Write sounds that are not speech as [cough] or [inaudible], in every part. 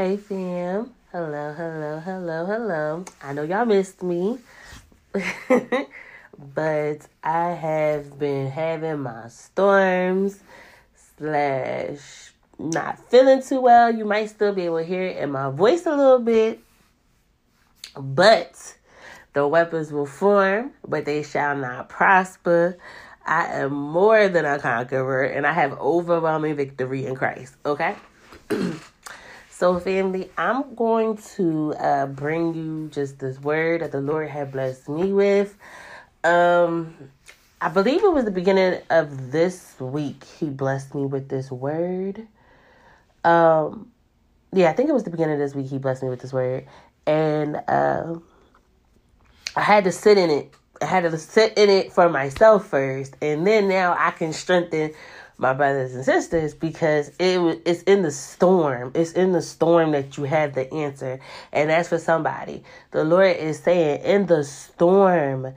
Hey fam. Hello, hello, hello, hello. I know y'all missed me. [laughs] but I have been having my storms slash not feeling too well. You might still be able to hear it in my voice a little bit. But the weapons will form, but they shall not prosper. I am more than a conqueror and I have overwhelming victory in Christ. Okay? [clears throat] so, family, I'm going to uh, bring you just this word that the Lord had blessed me with. Um, I believe it was the beginning of this week he blessed me with this word. Um, yeah, I think it was the beginning of this week he blessed me with this word, and uh, I had to sit in it I had to sit in it for myself first, and then now I can strengthen my brothers and sisters because it it's in the storm. It's in the storm that you have the answer, and that's for somebody. The Lord is saying, in the storm,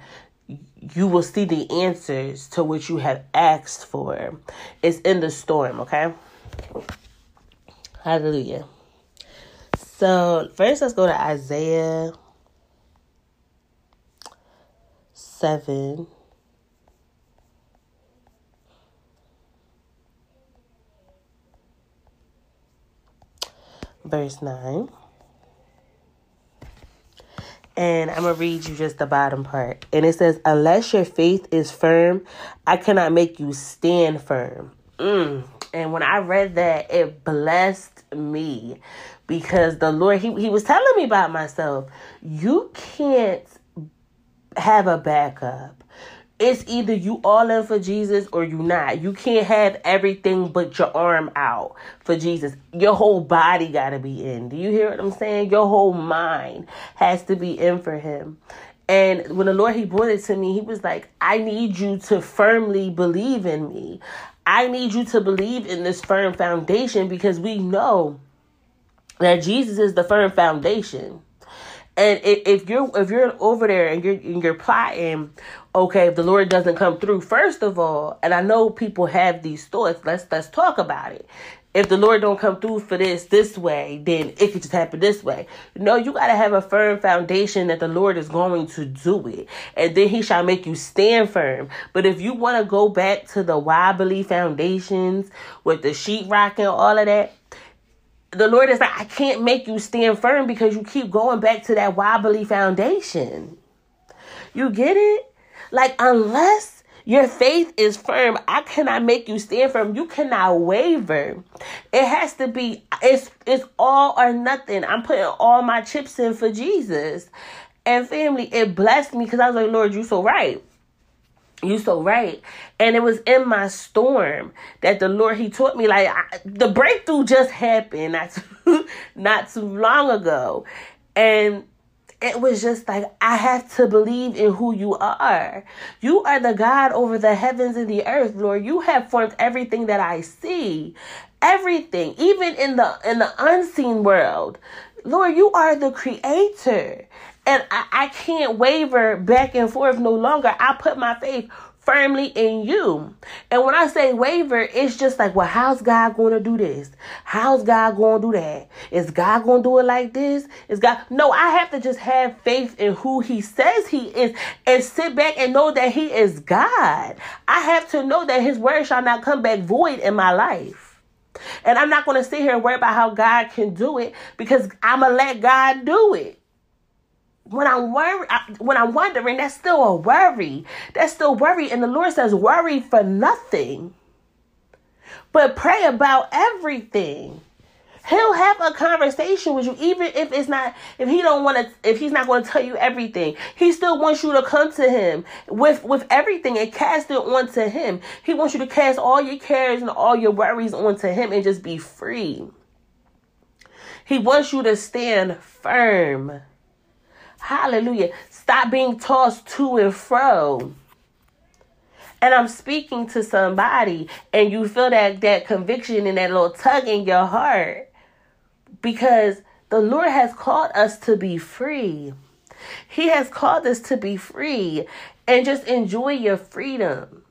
you will see the answers to what you have asked for. It's in the storm, okay? Hallelujah. So, first, let's go to Isaiah 7. Verse 9. And I'm going to read you just the bottom part. And it says, Unless your faith is firm, I cannot make you stand firm. Mm. And when I read that, it blessed me because the Lord, he, he was telling me about myself. You can't have a backup. It's either you all in for Jesus or you not. You can't have everything but your arm out for Jesus. Your whole body got to be in. Do you hear what I'm saying? Your whole mind has to be in for him. And when the Lord he brought it to me, he was like, "I need you to firmly believe in me. I need you to believe in this firm foundation because we know that Jesus is the firm foundation." And if you're if you're over there and you're and you're plotting, okay, if the Lord doesn't come through, first of all, and I know people have these thoughts. Let's let's talk about it. If the Lord don't come through for this this way, then it could just happen this way. No, you got to have a firm foundation that the Lord is going to do it, and then He shall make you stand firm. But if you want to go back to the wobbly foundations with the sheetrock and all of that, the Lord is like, I can't make you stand firm because you keep going back to that wobbly foundation. You get it? Like, unless your faith is firm, I cannot make you stand firm. You cannot waver. It has to be, it's, it's all or nothing. I'm putting all my chips in for Jesus. And family, it blessed me because I was like, Lord, you so right. You so right. And it was in my storm that the Lord He taught me like I, the breakthrough just happened not too, [laughs] not too long ago, and it was just like I have to believe in who you are. You are the God over the heavens and the earth, Lord. You have formed everything that I see, everything, even in the in the unseen world. Lord, you are the creator. And I, I can't waver back and forth no longer. I put my faith firmly in you. And when I say waver, it's just like, well, how's God going to do this? How's God going to do that? Is God going to do it like this? Is God? No, I have to just have faith in who He says He is and sit back and know that He is God. I have to know that His word shall not come back void in my life. And I'm not going to sit here and worry about how God can do it because I'm going to let God do it when I'm worried, when I'm wondering, that's still a worry. That's still worry. And the Lord says, worry for nothing, but pray about everything. He'll have a conversation with you, even if it's not, if he don't want to, if he's not going to tell you everything. He still wants you to come to him with with everything and cast it onto him. He wants you to cast all your cares and all your worries onto him and just be free. He wants you to stand firm. Hallelujah. Stop being tossed to and fro. And I'm speaking to somebody and you feel that that conviction and that little tug in your heart because the Lord has called us to be free. He has called us to be free and just enjoy your freedom.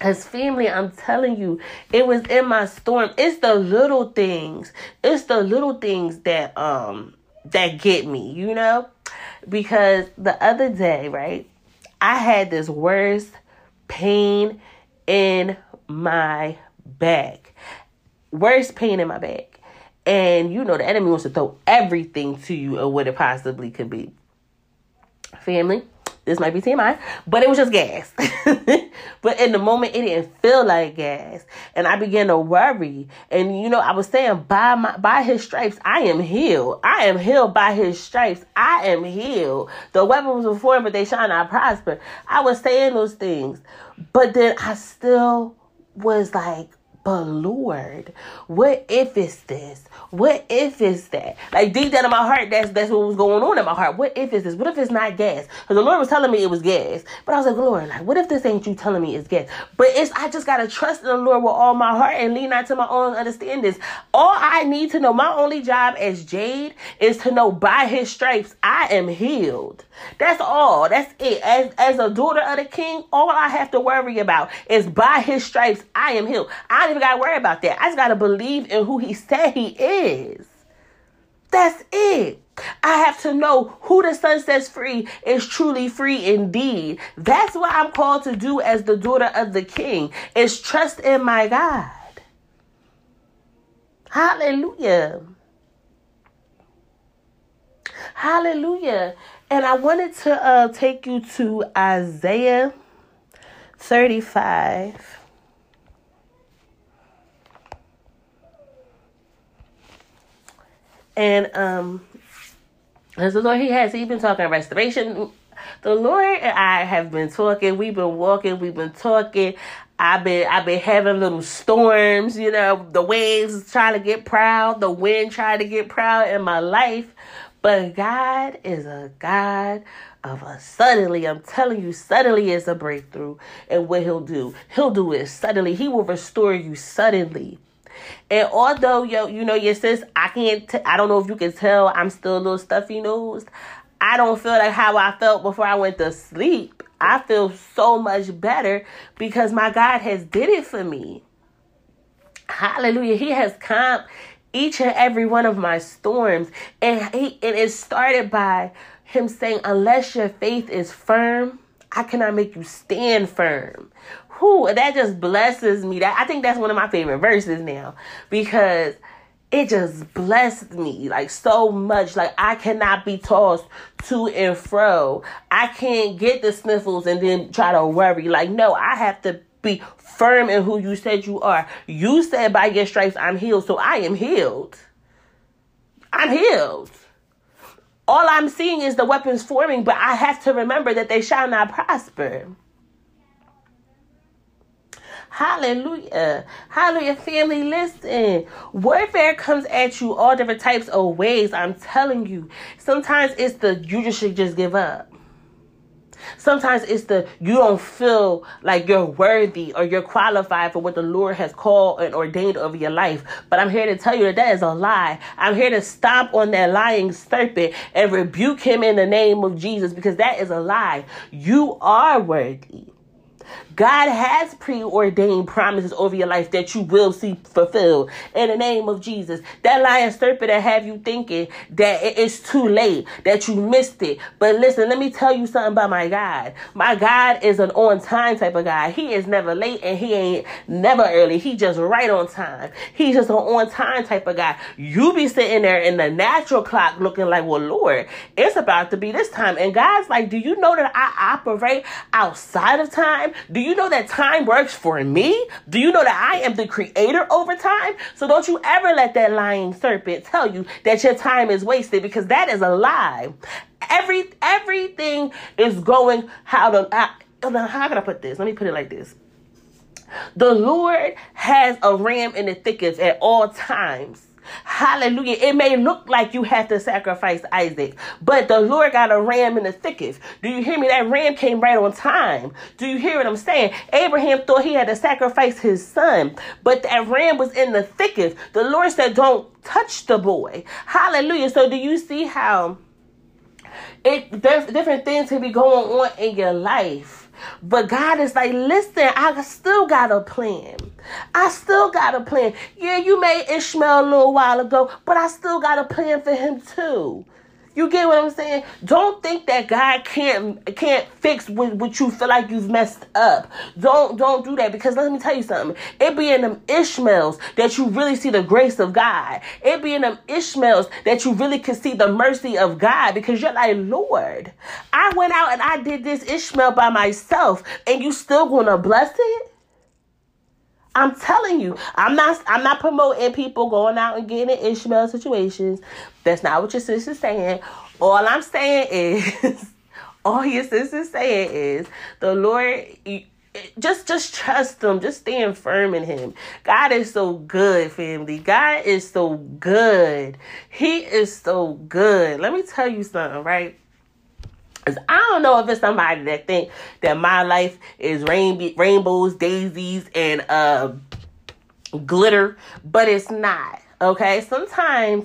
as family, I'm telling you, it was in my storm. It's the little things. It's the little things that um that get me, you know? Because the other day, right, I had this worst pain in my back. Worst pain in my back. And you know the enemy wants to throw everything to you of what it possibly could be. Family, this might be TMI, but it was just gas. [laughs] but in the moment, it didn't feel like gas, and I began to worry. And you know, I was saying, by my by His stripes, I am healed. I am healed by His stripes. I am healed. The weapons were formed, but they shall not prosper. I was saying those things, but then I still was like but Lord, what if it's this? What if it's that? Like deep down in my heart, that's that's what was going on in my heart. What if it's this? What if it's not gas? Because the Lord was telling me it was gas. But I was like, Lord, like, what if this ain't you telling me it's gas? But it's I just gotta trust in the Lord with all my heart and lean not to my own understandings. All I need to know, my only job as Jade is to know by his stripes I am healed. That's all. That's it. As as a daughter of the king, all I have to worry about is by his stripes I am healed. I even got to worry about that. I just got to believe in who he said he is. That's it. I have to know who the Son sets free is truly free indeed. That's what I'm called to do as the daughter of the King, is trust in my God. Hallelujah. Hallelujah. And I wanted to uh, take you to Isaiah 35. And um, as the Lord, He has, He been talking restoration. The Lord and I have been talking. We've been walking. We've been talking. I've been I've been having little storms, you know, the waves trying to get proud, the wind trying to get proud in my life. But God is a God of a suddenly. I'm telling you, suddenly is a breakthrough. And what he'll do, he'll do it suddenly. He will restore you suddenly. And although yo, you know, your sis, I can't. T- I don't know if you can tell. I'm still a little stuffy nosed. I don't feel like how I felt before I went to sleep. I feel so much better because my God has did it for me. Hallelujah. He has come each and every one of my storms. And he and it started by him saying, Unless your faith is firm, I cannot make you stand firm. That just blesses me. That I think that's one of my favorite verses now because it just blessed me like so much. Like I cannot be tossed to and fro. I can't get the sniffles and then try to worry. Like no, I have to be firm in who you said you are. You said by your stripes I'm healed, so I am healed. I'm healed. All I'm seeing is the weapons forming, but I have to remember that they shall not prosper. Hallelujah. Hallelujah. Family, listen. Warfare comes at you all different types of ways. I'm telling you. Sometimes it's the you just should just give up. Sometimes it's the you don't feel like you're worthy or you're qualified for what the Lord has called and ordained over your life. But I'm here to tell you that that is a lie. I'm here to stomp on that lying serpent and rebuke him in the name of Jesus because that is a lie. You are worthy. God has preordained promises over your life that you will see fulfilled in the name of Jesus. That lion serpent that have you thinking that it is too late, that you missed it. But listen, let me tell you something about my God. My God is an on time type of guy. He is never late and he ain't never early. He just right on time. He's just an on time type of guy. You be sitting there in the natural clock looking like, well, Lord, it's about to be this time. And God's like, do you know that I operate outside of time? Do you know that time works for me? Do you know that I am the creator over time? So don't you ever let that lying serpent tell you that your time is wasted because that is a lie. Every everything is going how to how, how can I put this? Let me put it like this. The Lord has a ram in the thickets at all times. Hallelujah. It may look like you have to sacrifice Isaac, but the Lord got a ram in the thickest. Do you hear me? That ram came right on time. Do you hear what I'm saying? Abraham thought he had to sacrifice his son, but that ram was in the thickest. The Lord said, Don't touch the boy. Hallelujah. So, do you see how it different things can be going on in your life? But God is like, listen, I still got a plan. I still got a plan. Yeah, you made Ishmael a little while ago, but I still got a plan for him too. You get what I'm saying? Don't think that God can't can't fix what, what you feel like you've messed up. Don't don't do that because let me tell you something. It be in them Ishmaels that you really see the grace of God. It be in them Ishmaels that you really can see the mercy of God because you're like, Lord, I went out and I did this Ishmael by myself, and you still gonna bless it? I'm telling you, I'm not I'm not promoting people going out and getting in Ishmael situations. That's not what your sister's saying. All I'm saying is [laughs] all your sister's saying is the Lord just just trust him. Just stand firm in him. God is so good family. God is so good. He is so good. Let me tell you something right Cause I don't know if it's somebody that think that my life is rainbow, rainbows, daisies, and uh, glitter, but it's not. Okay, sometimes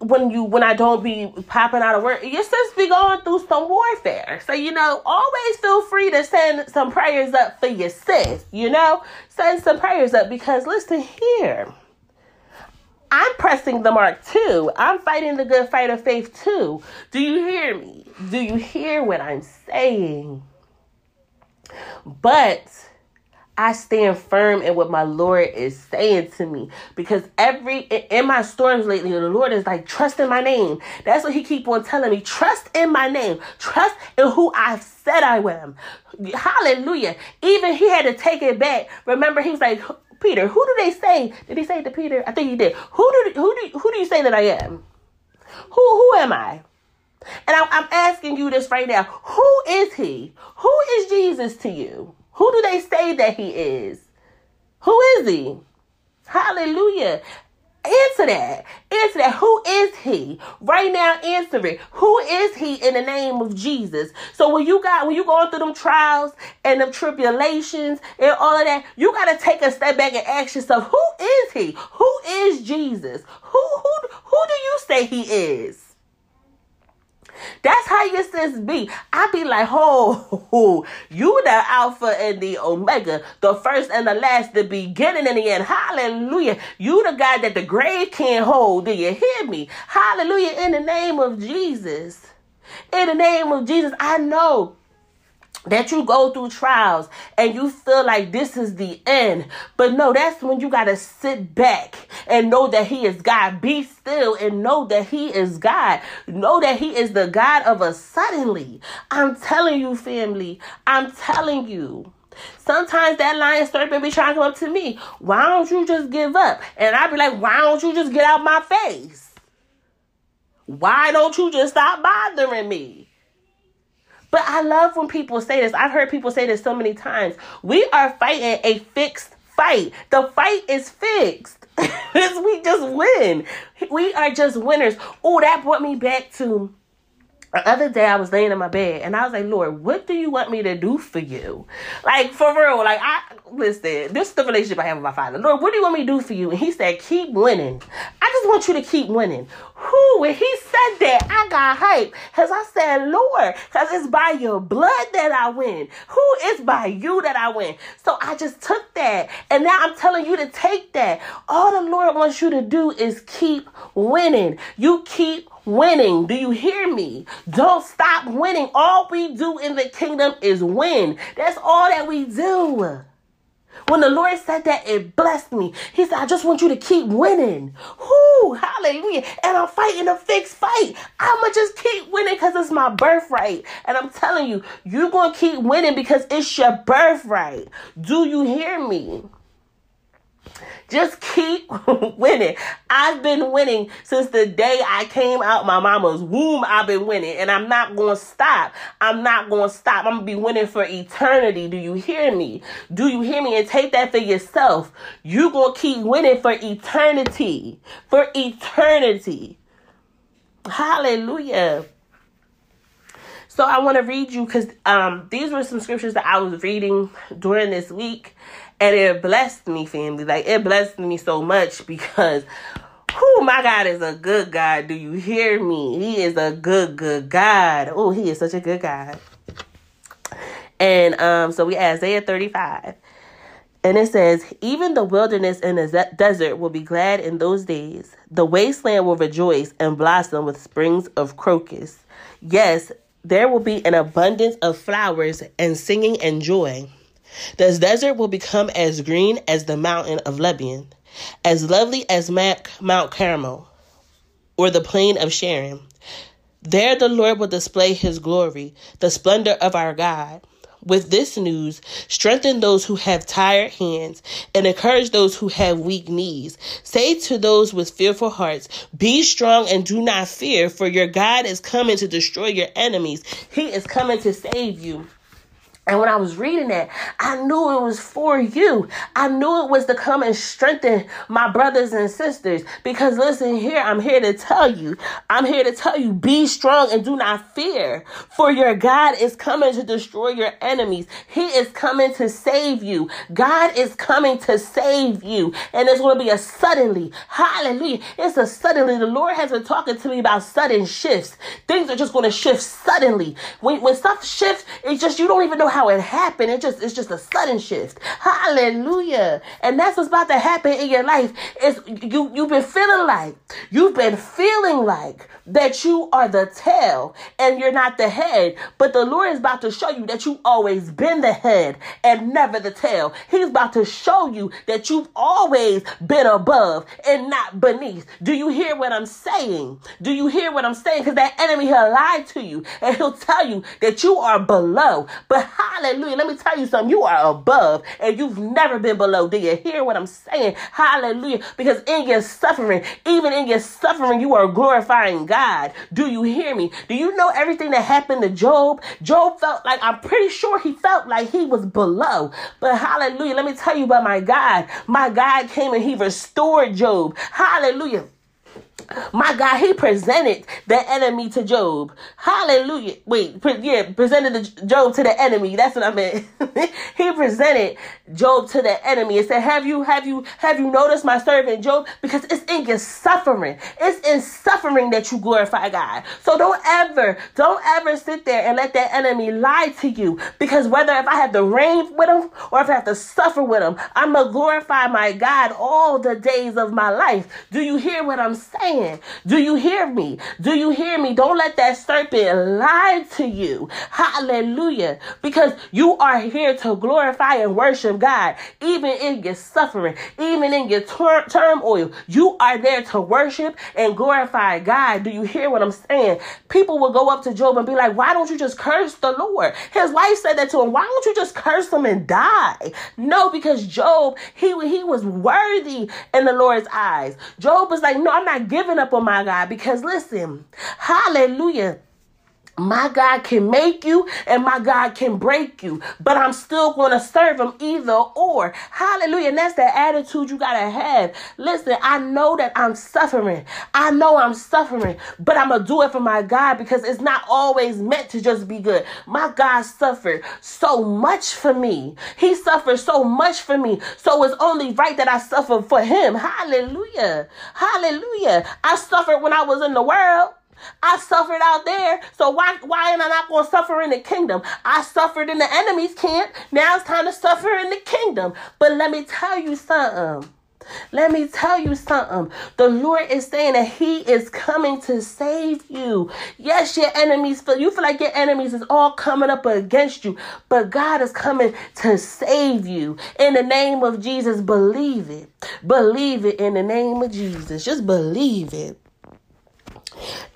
when you when I don't be popping out of work, your sis be going through some warfare. So you know, always feel free to send some prayers up for your sis. You know, send some prayers up because listen here. I'm pressing the mark too. I'm fighting the good fight of faith too. Do you hear me? Do you hear what I'm saying? But I stand firm in what my Lord is saying to me because every in my storms lately, the Lord is like trust in my name. That's what He keep on telling me. Trust in my name. Trust in who I've said I am. Hallelujah. Even He had to take it back. Remember, He was like, Peter, who do they say? Did he say to Peter? I think he did. Who do who do who do you say that I am? Who who am I? And I, I'm asking you this right now. Who is he? Who is Jesus to you? Who do they say that he is? Who is he? Hallelujah. Answer that. Answer that. Who is he? Right now, answer it. Who is he in the name of Jesus? So when you got when you going through them trials and them tribulations and all of that, you gotta take a step back and ask yourself, who is he? Who is Jesus? Who who who do you say he is? That's how your sis be. I be like, oh, you the Alpha and the Omega, the first and the last, the beginning and the end. Hallelujah. You the God that the grave can't hold. Do you hear me? Hallelujah. In the name of Jesus. In the name of Jesus, I know that you go through trials and you feel like this is the end. But no, that's when you got to sit back and know that He is God. Be still and know that He is God. Know that He is the God of a suddenly. I'm telling you, family, I'm telling you. Sometimes that lion serpent be trying to come up to me. Why don't you just give up? And I be like, why don't you just get out my face? Why don't you just stop bothering me? But I love when people say this. I've heard people say this so many times. We are fighting a fixed fight. The fight is fixed. [laughs] we just win. We are just winners. Oh, that brought me back to the other day I was laying in my bed and I was like, Lord, what do you want me to do for you? Like for real, like I listen, this is the relationship I have with my father. Lord, what do you want me to do for you? And he said, Keep winning. I just want you to keep winning. Who when he said that, I got hype. Cause I said, Lord, cause it's by your blood that I win. Who is by you that I win? So I just took that. And now I'm telling you to take that. All the Lord wants you to do is keep winning. You keep winning. Do you hear me? Don't stop winning. All we do in the kingdom is win. That's all that we do. When the Lord said that, it blessed me. He said, I just want you to keep winning. Whoo, hallelujah. And I'm fighting a fixed fight. I'ma just keep winning because it's my birthright. And I'm telling you, you're gonna keep winning because it's your birthright. Do you hear me? Just keep [laughs] winning. I've been winning since the day I came out my mama's womb. I've been winning and I'm not going to stop. I'm not going to stop. I'm going to be winning for eternity. Do you hear me? Do you hear me? And take that for yourself. You're going to keep winning for eternity. For eternity. Hallelujah. So I want to read you because um, these were some scriptures that I was reading during this week, and it blessed me, family. Like it blessed me so much because who my God is a good God. Do you hear me? He is a good, good God. Oh, he is such a good God. And um, so we Isaiah 35. And it says, Even the wilderness and the desert will be glad in those days. The wasteland will rejoice and blossom with springs of crocus. Yes, there will be an abundance of flowers and singing and joy. The desert will become as green as the mountain of Lebanon, as lovely as Mount Carmel or the plain of Sharon. There the Lord will display his glory, the splendor of our God. With this news, strengthen those who have tired hands and encourage those who have weak knees. Say to those with fearful hearts, Be strong and do not fear, for your God is coming to destroy your enemies. He is coming to save you. And when I was reading that, I knew it was for you. I knew it was to come and strengthen my brothers and sisters. Because listen here, I'm here to tell you, I'm here to tell you, be strong and do not fear. For your God is coming to destroy your enemies. He is coming to save you. God is coming to save you. And it's going to be a suddenly. Hallelujah. It's a suddenly. The Lord has been talking to me about sudden shifts. Things are just going to shift suddenly. When, when stuff shifts, it's just, you don't even know how it happened. It just it's just a sudden shift. Hallelujah. And that's what's about to happen in your life. Is you you've been feeling like you've been feeling like that you are the tail and you're not the head. But the Lord is about to show you that you've always been the head and never the tail. He's about to show you that you've always been above and not beneath. Do you hear what I'm saying? Do you hear what I'm saying? Because that enemy he'll lie to you and he'll tell you that you are below. But Hallelujah. Let me tell you something. You are above and you've never been below. Do you hear what I'm saying? Hallelujah. Because in your suffering, even in your suffering, you are glorifying God. Do you hear me? Do you know everything that happened to Job? Job felt like, I'm pretty sure he felt like he was below. But hallelujah. Let me tell you about my God. My God came and he restored Job. Hallelujah. My God, he presented the enemy to Job. Hallelujah. Wait, pre- yeah, presented the Job to the enemy. That's what I meant. [laughs] he presented Job to the enemy and said, "Have you, have you, have you noticed my servant Job? Because it's in your suffering. It's in suffering that you glorify God. So don't ever, don't ever sit there and let that enemy lie to you. Because whether if I have to reign with him or if I have to suffer with him, I'm gonna glorify my God all the days of my life. Do you hear what I'm saying? Saying. Do you hear me? Do you hear me? Don't let that serpent lie to you. Hallelujah. Because you are here to glorify and worship God, even in your suffering, even in your tur- turmoil. You are there to worship and glorify God. Do you hear what I'm saying? People will go up to Job and be like, Why don't you just curse the Lord? His wife said that to him. Why don't you just curse him and die? No, because Job, he, he was worthy in the Lord's eyes. Job was like, No, I'm not giving up on my God because listen, hallelujah. My God can make you and my God can break you, but I'm still going to serve him either or. Hallelujah. And that's the attitude you got to have. Listen, I know that I'm suffering. I know I'm suffering, but I'm going to do it for my God because it's not always meant to just be good. My God suffered so much for me. He suffered so much for me. So it's only right that I suffer for him. Hallelujah. Hallelujah. I suffered when I was in the world. I suffered out there, so why why am I not going to suffer in the kingdom? I suffered in the enemy's camp. Now it's time to suffer in the kingdom. But let me tell you something. Let me tell you something. The Lord is saying that He is coming to save you. Yes, your enemies feel you feel like your enemies is all coming up against you, but God is coming to save you. In the name of Jesus, believe it. Believe it in the name of Jesus. Just believe it.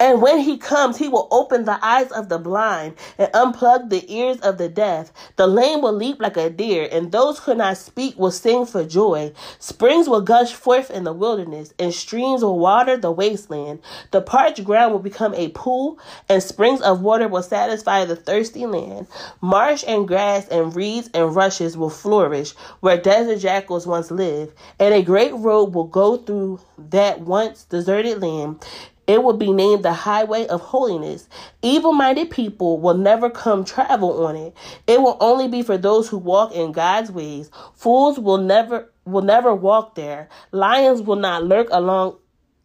And when he comes, he will open the eyes of the blind and unplug the ears of the deaf. The lame will leap like a deer, and those who cannot speak will sing for joy. Springs will gush forth in the wilderness, and streams will water the wasteland. The parched ground will become a pool, and springs of water will satisfy the thirsty land. Marsh and grass and reeds and rushes will flourish where desert jackals once lived, and a great road will go through that once deserted land. It will be named the highway of holiness. Evil minded people will never come travel on it. It will only be for those who walk in God's ways. Fools will never will never walk there. Lions will not lurk along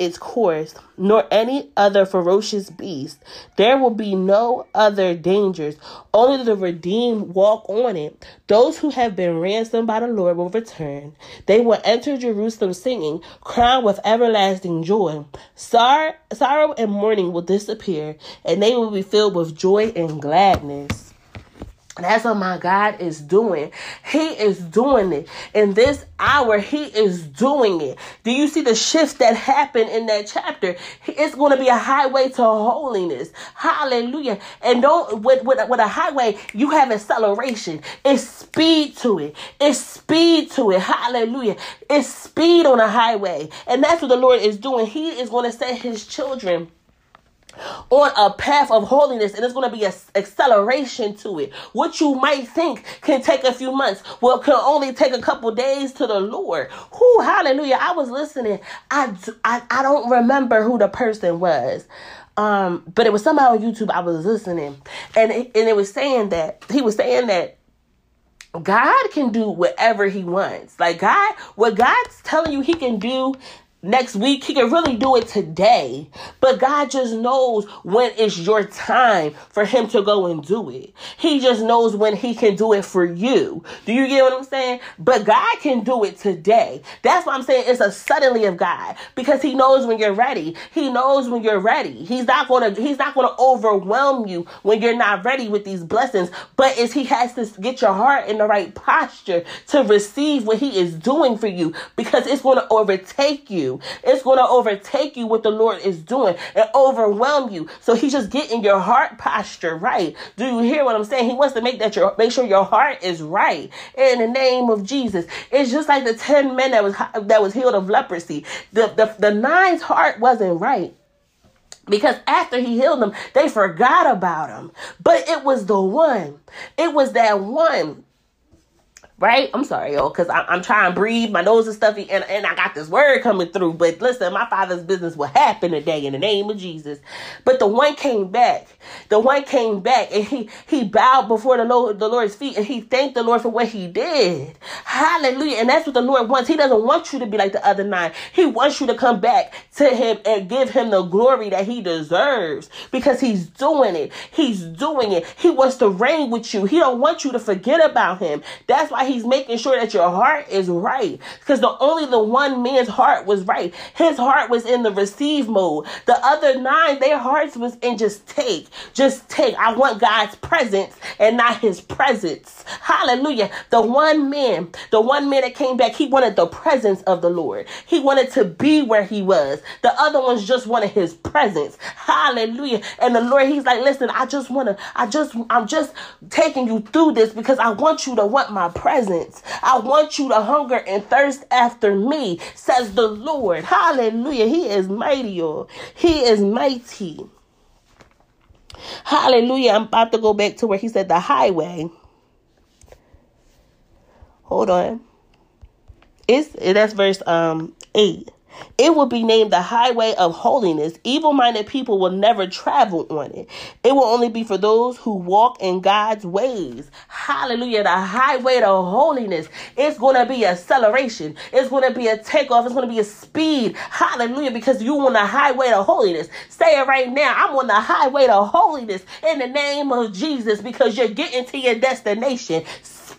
its course, nor any other ferocious beast. There will be no other dangers. Only the redeemed walk on it. Those who have been ransomed by the Lord will return. They will enter Jerusalem singing, crowned with everlasting joy. Sor- sorrow and mourning will disappear, and they will be filled with joy and gladness. That's what my God is doing. He is doing it. In this hour, He is doing it. Do you see the shift that happened in that chapter? It's going to be a highway to holiness. Hallelujah. And don't, with, with, with a highway, you have acceleration. It's speed to it. It's speed to it. Hallelujah. It's speed on a highway. And that's what the Lord is doing. He is going to set His children on a path of holiness and it's going to be an acceleration to it. What you might think can take a few months well can only take a couple days to the lord. Who hallelujah. I was listening. I, I i don't remember who the person was um but it was somebody on youtube i was listening. And it, and it was saying that he was saying that God can do whatever he wants. Like God, what God's telling you he can do next week. He can really do it today. But God just knows when it's your time for him to go and do it. He just knows when he can do it for you. Do you get what I'm saying? But God can do it today. That's why I'm saying it's a suddenly of God because he knows when you're ready. He knows when you're ready. He's not going to he's not going to overwhelm you when you're not ready with these blessings, but is he has to get your heart in the right posture to receive what he is doing for you because it's going to overtake you. It's going to overtake you what the Lord is doing and overwhelm you. So he's just getting your heart posture right. Do you hear what I'm saying? He wants to make that your make sure your heart is right in the name of Jesus. It's just like the 10 men that was that was healed of leprosy. The the, the nine's heart wasn't right. Because after he healed them, they forgot about him. But it was the one. It was that one right? I'm sorry, y'all, because I'm, trying to breathe. My nose is stuffy, and, and I got this word coming through. But listen, my father's business will happen today in the name of Jesus. But the one came back. The one came back, and he he bowed before the Lord, the Lord's feet, and he thanked the Lord for what he did. Hallelujah! And that's what the Lord wants. He doesn't want you to be like the other nine. He wants you to come back to him and give him the glory that he deserves because he's doing it. He's doing it. He wants to reign with you. He don't want you to forget about him. That's why he he's making sure that your heart is right. Because the only the one man's heart was right. His heart was in the receive mode. The other nine, their hearts was in just take. Just take. I want God's presence and not his presence. Hallelujah. The one man, the one man that came back, he wanted the presence of the Lord. He wanted to be where he was. The other ones just wanted his presence. Hallelujah. And the Lord, he's like, listen, I just want to, I just, I'm just taking you through this because I want you to want my presence presence. I want you to hunger and thirst after me, says the Lord. Hallelujah. He is mighty. He is mighty. Hallelujah. I'm about to go back to where he said the highway. Hold on. It's that's verse um 8. It will be named the highway of holiness. Evil minded people will never travel on it. It will only be for those who walk in God's ways. Hallelujah. The highway to holiness. It's going to be acceleration. It's going to be a takeoff. It's going to be a speed. Hallelujah. Because you on the highway to holiness. Say it right now. I'm on the highway to holiness in the name of Jesus because you're getting to your destination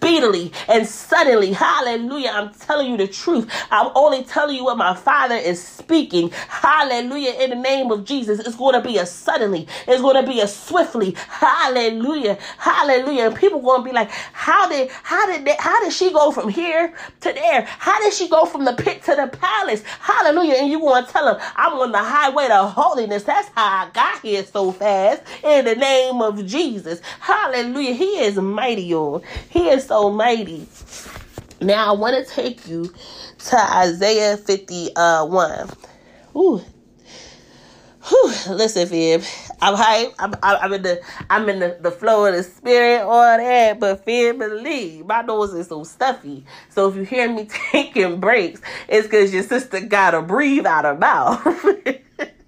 speedily and suddenly. Hallelujah. I'm telling you the truth. I'm only telling you what my Father is speaking. Hallelujah. In the name of Jesus, it's going to be a suddenly. It's going to be a swiftly. Hallelujah. Hallelujah. And people going to be like, how did, how did, they, how did she go from here to there? How did she go from the pit to the palace? Hallelujah. And you want to tell them, I'm on the highway to holiness. That's how I got here so fast. In the name of Jesus. Hallelujah. He is mighty, y'all. He is so mighty. Now I want to take you to Isaiah 51. Uh, Ooh. Whew, listen, Fib. I'm hype. I'm, I'm in the I'm in the, the flow of the spirit, all that. But Fib, believe my nose is so stuffy. So if you hear me [laughs] taking breaks, it's because your sister gotta breathe out her mouth. [laughs]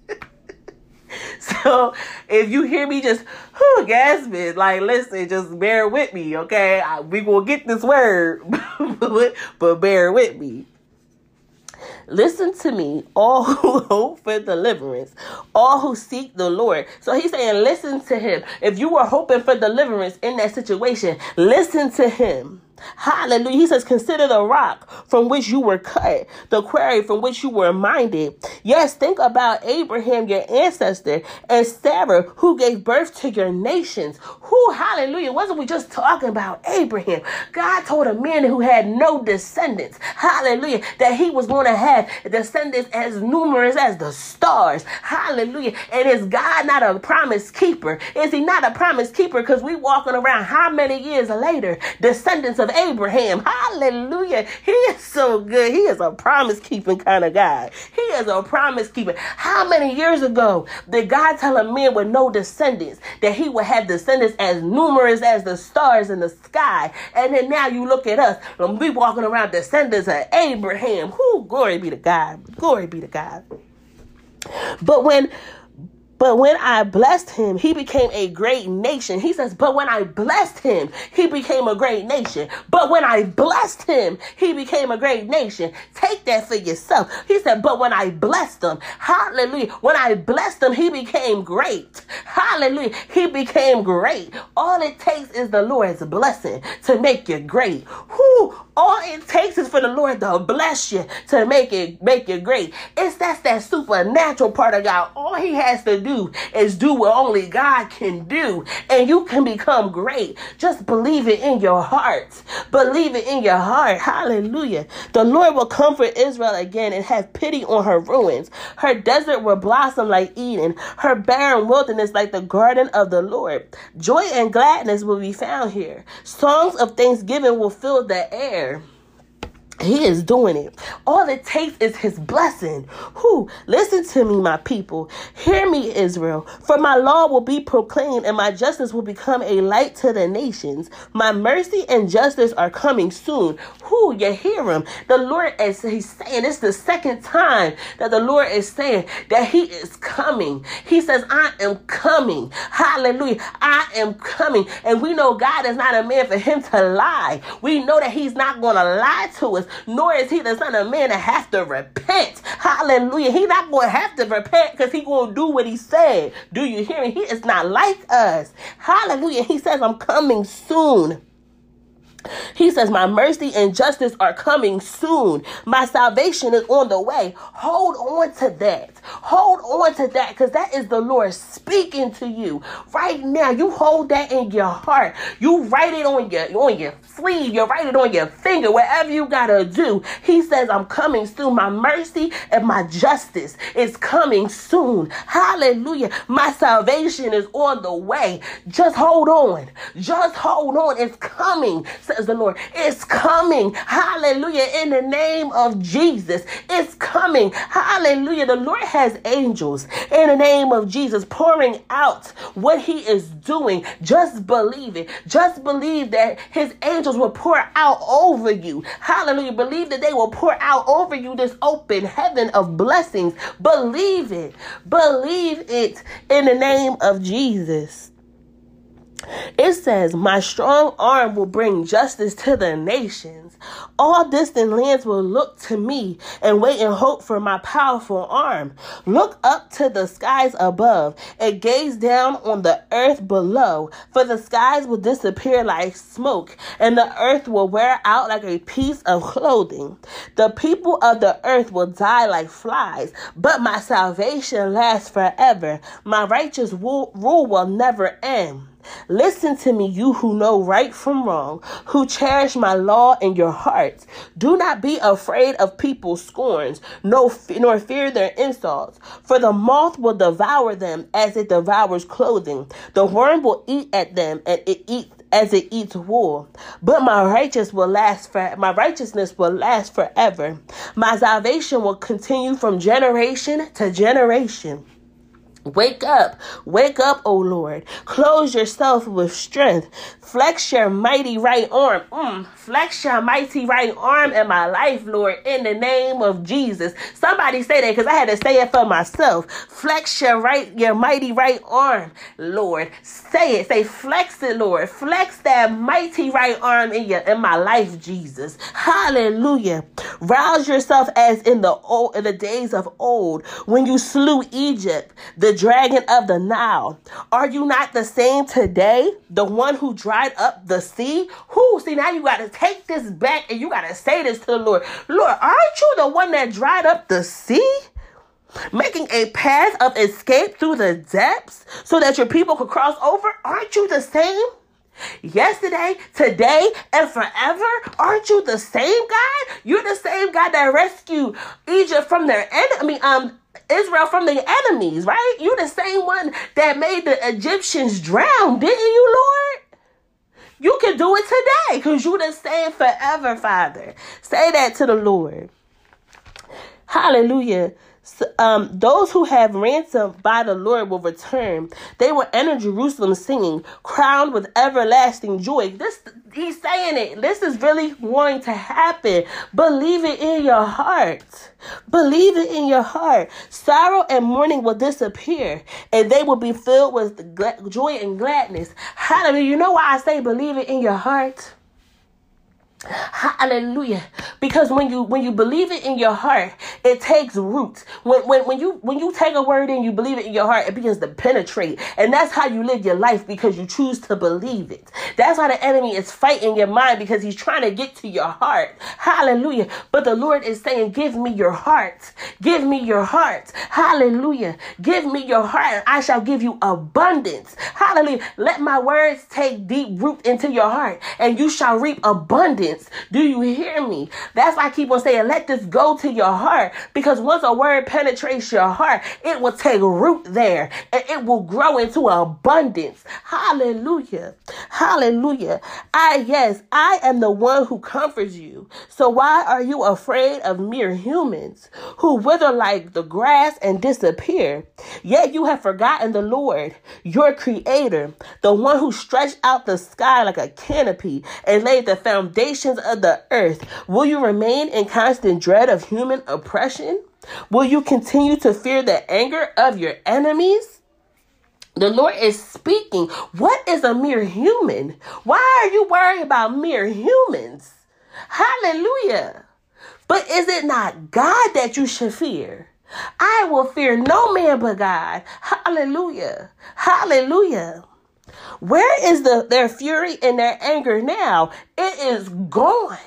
[laughs] So if you hear me just whew, gasping, like listen, just bear with me, okay? I, we gonna get this word, [laughs] but bear with me. Listen to me, all [laughs] who hope for deliverance, all who seek the Lord. So he's saying, listen to him. If you were hoping for deliverance in that situation, listen to him. Hallelujah. He says, Consider the rock from which you were cut, the quarry from which you were minded. Yes, think about Abraham, your ancestor, and Sarah, who gave birth to your nations. Who, hallelujah, wasn't we just talking about Abraham? God told a man who had no descendants, hallelujah, that he was going to have descendants as numerous as the stars. Hallelujah. And is God not a promise keeper? Is he not a promise keeper? Because we walking around how many years later, descendants of of Abraham. Hallelujah. He is so good. He is a promise keeping kind of guy. He is a promise keeper. How many years ago did God tell a man with no descendants that he would have descendants as numerous as the stars in the sky? And then now you look at us and we walking around descendants of Abraham. Who glory be to God. Glory be to God. But when but when I blessed him, he became a great nation. He says, But when I blessed him, he became a great nation. But when I blessed him, he became a great nation. Take that for yourself. He said, But when I blessed him, hallelujah. When I blessed him, he became great. Hallelujah. He became great. All it takes is the Lord's blessing to make you great. Who all it takes is for the Lord to bless you to make it make you great. It's that's that supernatural part of God. All he has to do do is do what only God can do, and you can become great. Just believe it in your heart. Believe it in your heart. Hallelujah. The Lord will comfort Israel again and have pity on her ruins. Her desert will blossom like Eden, her barren wilderness like the garden of the Lord. Joy and gladness will be found here. Songs of thanksgiving will fill the air. He is doing it. All it takes is his blessing. Who? Listen to me, my people. Hear me, Israel. For my law will be proclaimed and my justice will become a light to the nations. My mercy and justice are coming soon. Who? You hear him. The Lord is he's saying it's the second time that the Lord is saying that he is coming. He says, I am coming. Hallelujah. I am coming. And we know God is not a man for him to lie. We know that he's not going to lie to us nor is he the son of man that has to repent. Hallelujah. He not going to have to repent because he going to do what he said. Do you hear me? He is not like us. Hallelujah. He says, I'm coming soon. He says, My mercy and justice are coming soon. My salvation is on the way. Hold on to that. Hold on to that because that is the Lord speaking to you right now. You hold that in your heart. You write it on your on your sleeve. You write it on your finger. Whatever you gotta do. He says, I'm coming soon. My mercy and my justice is coming soon. Hallelujah. My salvation is on the way. Just hold on. Just hold on. It's coming says the Lord. It's coming. Hallelujah. In the name of Jesus. It's coming. Hallelujah. The Lord has angels in the name of Jesus pouring out what he is doing. Just believe it. Just believe that his angels will pour out over you. Hallelujah. Believe that they will pour out over you this open heaven of blessings. Believe it. Believe it in the name of Jesus. It says, My strong arm will bring justice to the nations. All distant lands will look to me and wait in hope for my powerful arm. Look up to the skies above and gaze down on the earth below, for the skies will disappear like smoke, and the earth will wear out like a piece of clothing. The people of the earth will die like flies, but my salvation lasts forever. My righteous rule will never end. Listen to me, you who know right from wrong, who cherish my law in your hearts. Do not be afraid of people's scorns, no, nor fear their insults, for the moth will devour them as it devours clothing. The worm will eat at them, and it eats as it eats wool. But my righteous will last for my righteousness will last forever. My salvation will continue from generation to generation. Wake up, wake up, O Lord. Close yourself with strength. Flex your mighty right arm. Mm, flex your mighty right arm in my life, Lord, in the name of Jesus. Somebody say that because I had to say it for myself. Flex your right, your mighty right arm, Lord. Say it. Say flex it, Lord. Flex that mighty right arm in your in my life, Jesus. Hallelujah. Rouse yourself as in the old in the days of old when you slew Egypt. The dragon of the Nile. Are you not the same today? The one who dried up the sea? Who? See, now you got to take this back and you got to say this to the Lord. Lord, aren't you the one that dried up the sea? Making a path of escape through the depths so that your people could cross over? Aren't you the same? yesterday, today, and forever? Aren't you the same God? You're the same God that rescued Egypt from their enemy. Um, Israel from the enemies, right? You the same one that made the Egyptians drown, didn't you, Lord? You can do it today because you the same forever, Father. Say that to the Lord. Hallelujah um, those who have ransomed by the Lord will return. They will enter Jerusalem singing, crowned with everlasting joy. This he's saying it. This is really going to happen. Believe it in your heart. Believe it in your heart. Sorrow and mourning will disappear, and they will be filled with joy and gladness. Hallelujah. You know why I say believe it in your heart? Hallelujah. Because when you when you believe it in your heart, it takes root. When when when you when you take a word and you believe it in your heart, it begins to penetrate. And that's how you live your life because you choose to believe it. That's why the enemy is fighting your mind because he's trying to get to your heart. Hallelujah. But the Lord is saying, Give me your heart. Give me your heart. Hallelujah. Give me your heart, I shall give you abundance. Hallelujah. Let my words take deep root into your heart, and you shall reap abundance do you hear me? That's why I keep on saying, let this go to your heart. Because once a word penetrates your heart, it will take root there and it will grow into abundance. Hallelujah. Hallelujah. I, yes, I am the one who comforts you. So why are you afraid of mere humans who wither like the grass and disappear? Yet you have forgotten the Lord, your creator, the one who stretched out the sky like a canopy and laid the foundation of the earth, will you remain in constant dread of human oppression? Will you continue to fear the anger of your enemies? The Lord is speaking. What is a mere human? Why are you worried about mere humans? Hallelujah. But is it not God that you should fear? I will fear no man but God. Hallelujah. Hallelujah. Where is the their fury and their anger now? It is gone.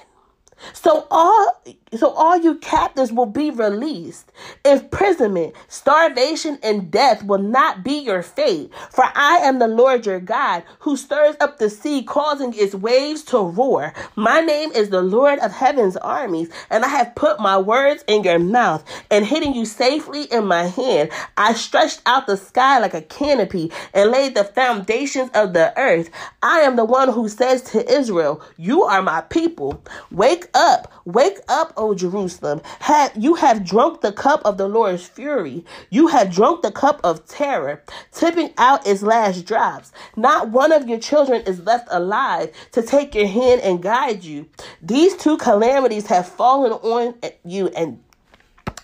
So all so all you captives will be released. Imprisonment, starvation, and death will not be your fate. For I am the Lord your God, who stirs up the sea, causing its waves to roar. My name is the Lord of heaven's armies, and I have put my words in your mouth and hidden you safely in my hand. I stretched out the sky like a canopy and laid the foundations of the earth. I am the one who says to Israel, You are my people. Wake up, wake up, O Jerusalem. Have, you have drunk the cup of the Lord's fury. You have drunk the cup of terror, tipping out its last drops. Not one of your children is left alive to take your hand and guide you. These two calamities have fallen on you and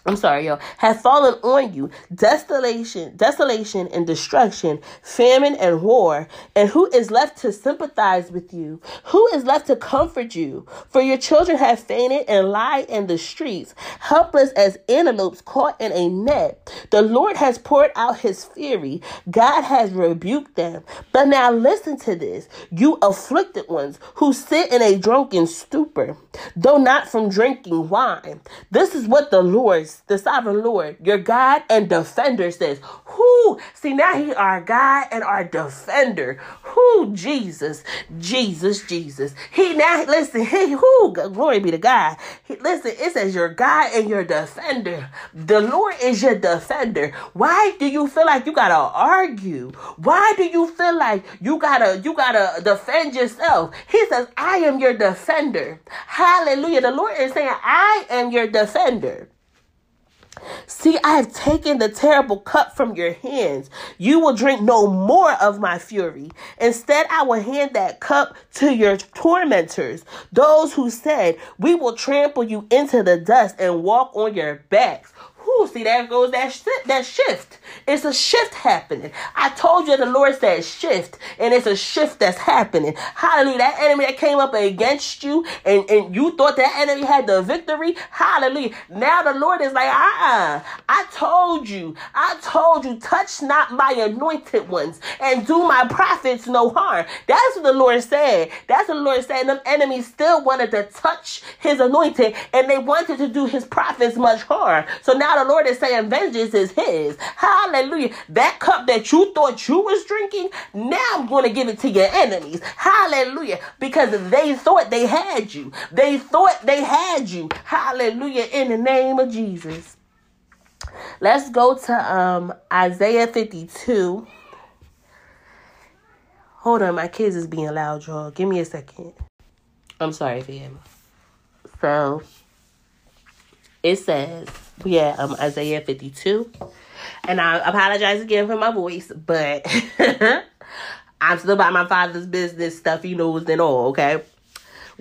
I'm sorry, y'all, have fallen on you desolation, desolation and destruction, famine and war. And who is left to sympathize with you? Who is left to comfort you? For your children have fainted and lie in the streets, helpless as antelopes caught in a net. The Lord has poured out his fury. God has rebuked them. But now listen to this, you afflicted ones who sit in a drunken stupor, though not from drinking wine. This is what the Lord the sovereign Lord, your God and defender says, Who? See, now he our God and our defender. Who? Jesus, Jesus, Jesus. He now, listen, he, who? Glory be to God. He, listen, it says your God and your defender. The Lord is your defender. Why do you feel like you gotta argue? Why do you feel like you gotta, you gotta defend yourself? He says, I am your defender. Hallelujah. The Lord is saying, I am your defender. See, I have taken the terrible cup from your hands. You will drink no more of my fury. Instead, I will hand that cup to your tormentors, those who said, We will trample you into the dust and walk on your backs. Whew, see, there goes that, sh- that shift. It's a shift happening. I told you the Lord said shift, and it's a shift that's happening. Hallelujah. That enemy that came up against you, and, and you thought that enemy had the victory. Hallelujah. Now the Lord is like, uh-uh. I told you. I told you, touch not my anointed ones, and do my prophets no harm. That's what the Lord said. That's what the Lord said. And them enemies still wanted to touch his anointed, and they wanted to do his prophets much harm. So now the Lord is saying vengeance is his. Hallelujah. That cup that you thought you was drinking, now I'm going to give it to your enemies. Hallelujah. Because they thought they had you. They thought they had you. Hallelujah. In the name of Jesus. Let's go to um Isaiah 52. Hold on, my kids is being loud, y'all. Give me a second. I'm sorry, fam. So it says, yeah, um, Isaiah 52. And I apologize again for my voice, but [laughs] I'm still about my father's business, stuff he knows and all, okay?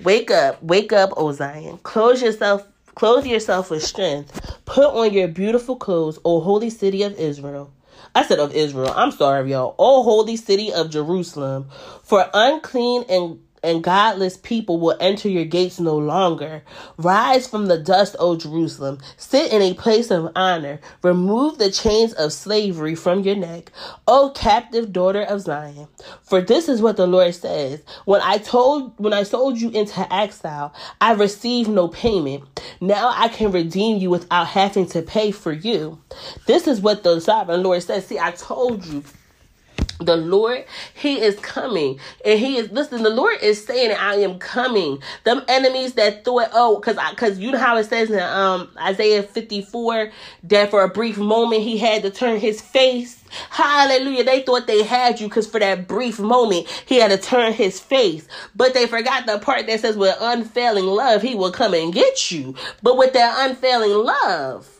Wake up, wake up, O Zion. Close yourself, clothe yourself with strength. Put on your beautiful clothes, O holy city of Israel. I said of Israel. I'm sorry, y'all. O holy city of Jerusalem. For unclean and and godless people will enter your gates no longer. Rise from the dust, O Jerusalem. Sit in a place of honor. Remove the chains of slavery from your neck, O captive daughter of Zion. For this is what the Lord says: When I told, when I sold you into exile, I received no payment. Now I can redeem you without having to pay for you. This is what the sovereign Lord says. See, I told you the Lord, He is coming. And He is, listen, the Lord is saying, I am coming. Them enemies that thought, oh, because I because you know how it says in um Isaiah 54 that for a brief moment He had to turn His face. Hallelujah. They thought they had you because for that brief moment He had to turn His face. But they forgot the part that says, with unfailing love, He will come and get you. But with that unfailing love,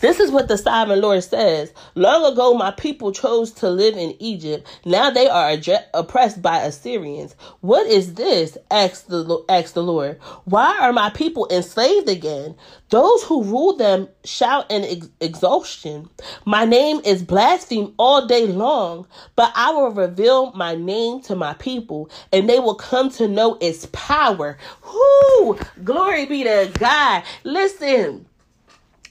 this is what the sovereign Lord says. Long ago, my people chose to live in Egypt. Now they are oppressed by Assyrians. What is this? asked the, asked the Lord. Why are my people enslaved again? Those who rule them shout in ex- exhaustion. My name is blasphemed all day long, but I will reveal my name to my people, and they will come to know its power. Whoo! Glory be to God. Listen.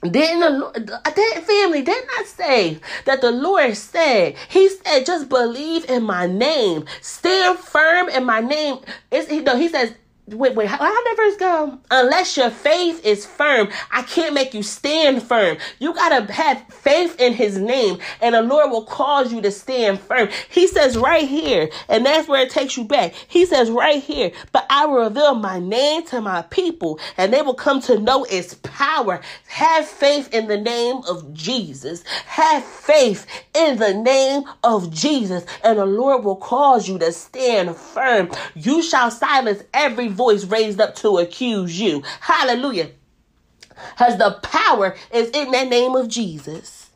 Didn't the uh, that family didn't say that the Lord said. He said just believe in my name, stand firm in my name. It's, he, no, he says Wait, wait, how, how verse go? Unless your faith is firm, I can't make you stand firm. You gotta have faith in his name, and the Lord will cause you to stand firm. He says right here, and that's where it takes you back. He says right here, but I will reveal my name to my people, and they will come to know its power. Have faith in the name of Jesus. Have faith in the name of Jesus, and the Lord will cause you to stand firm. You shall silence every voice voice raised up to accuse you. Hallelujah. Has the power is in the name of Jesus.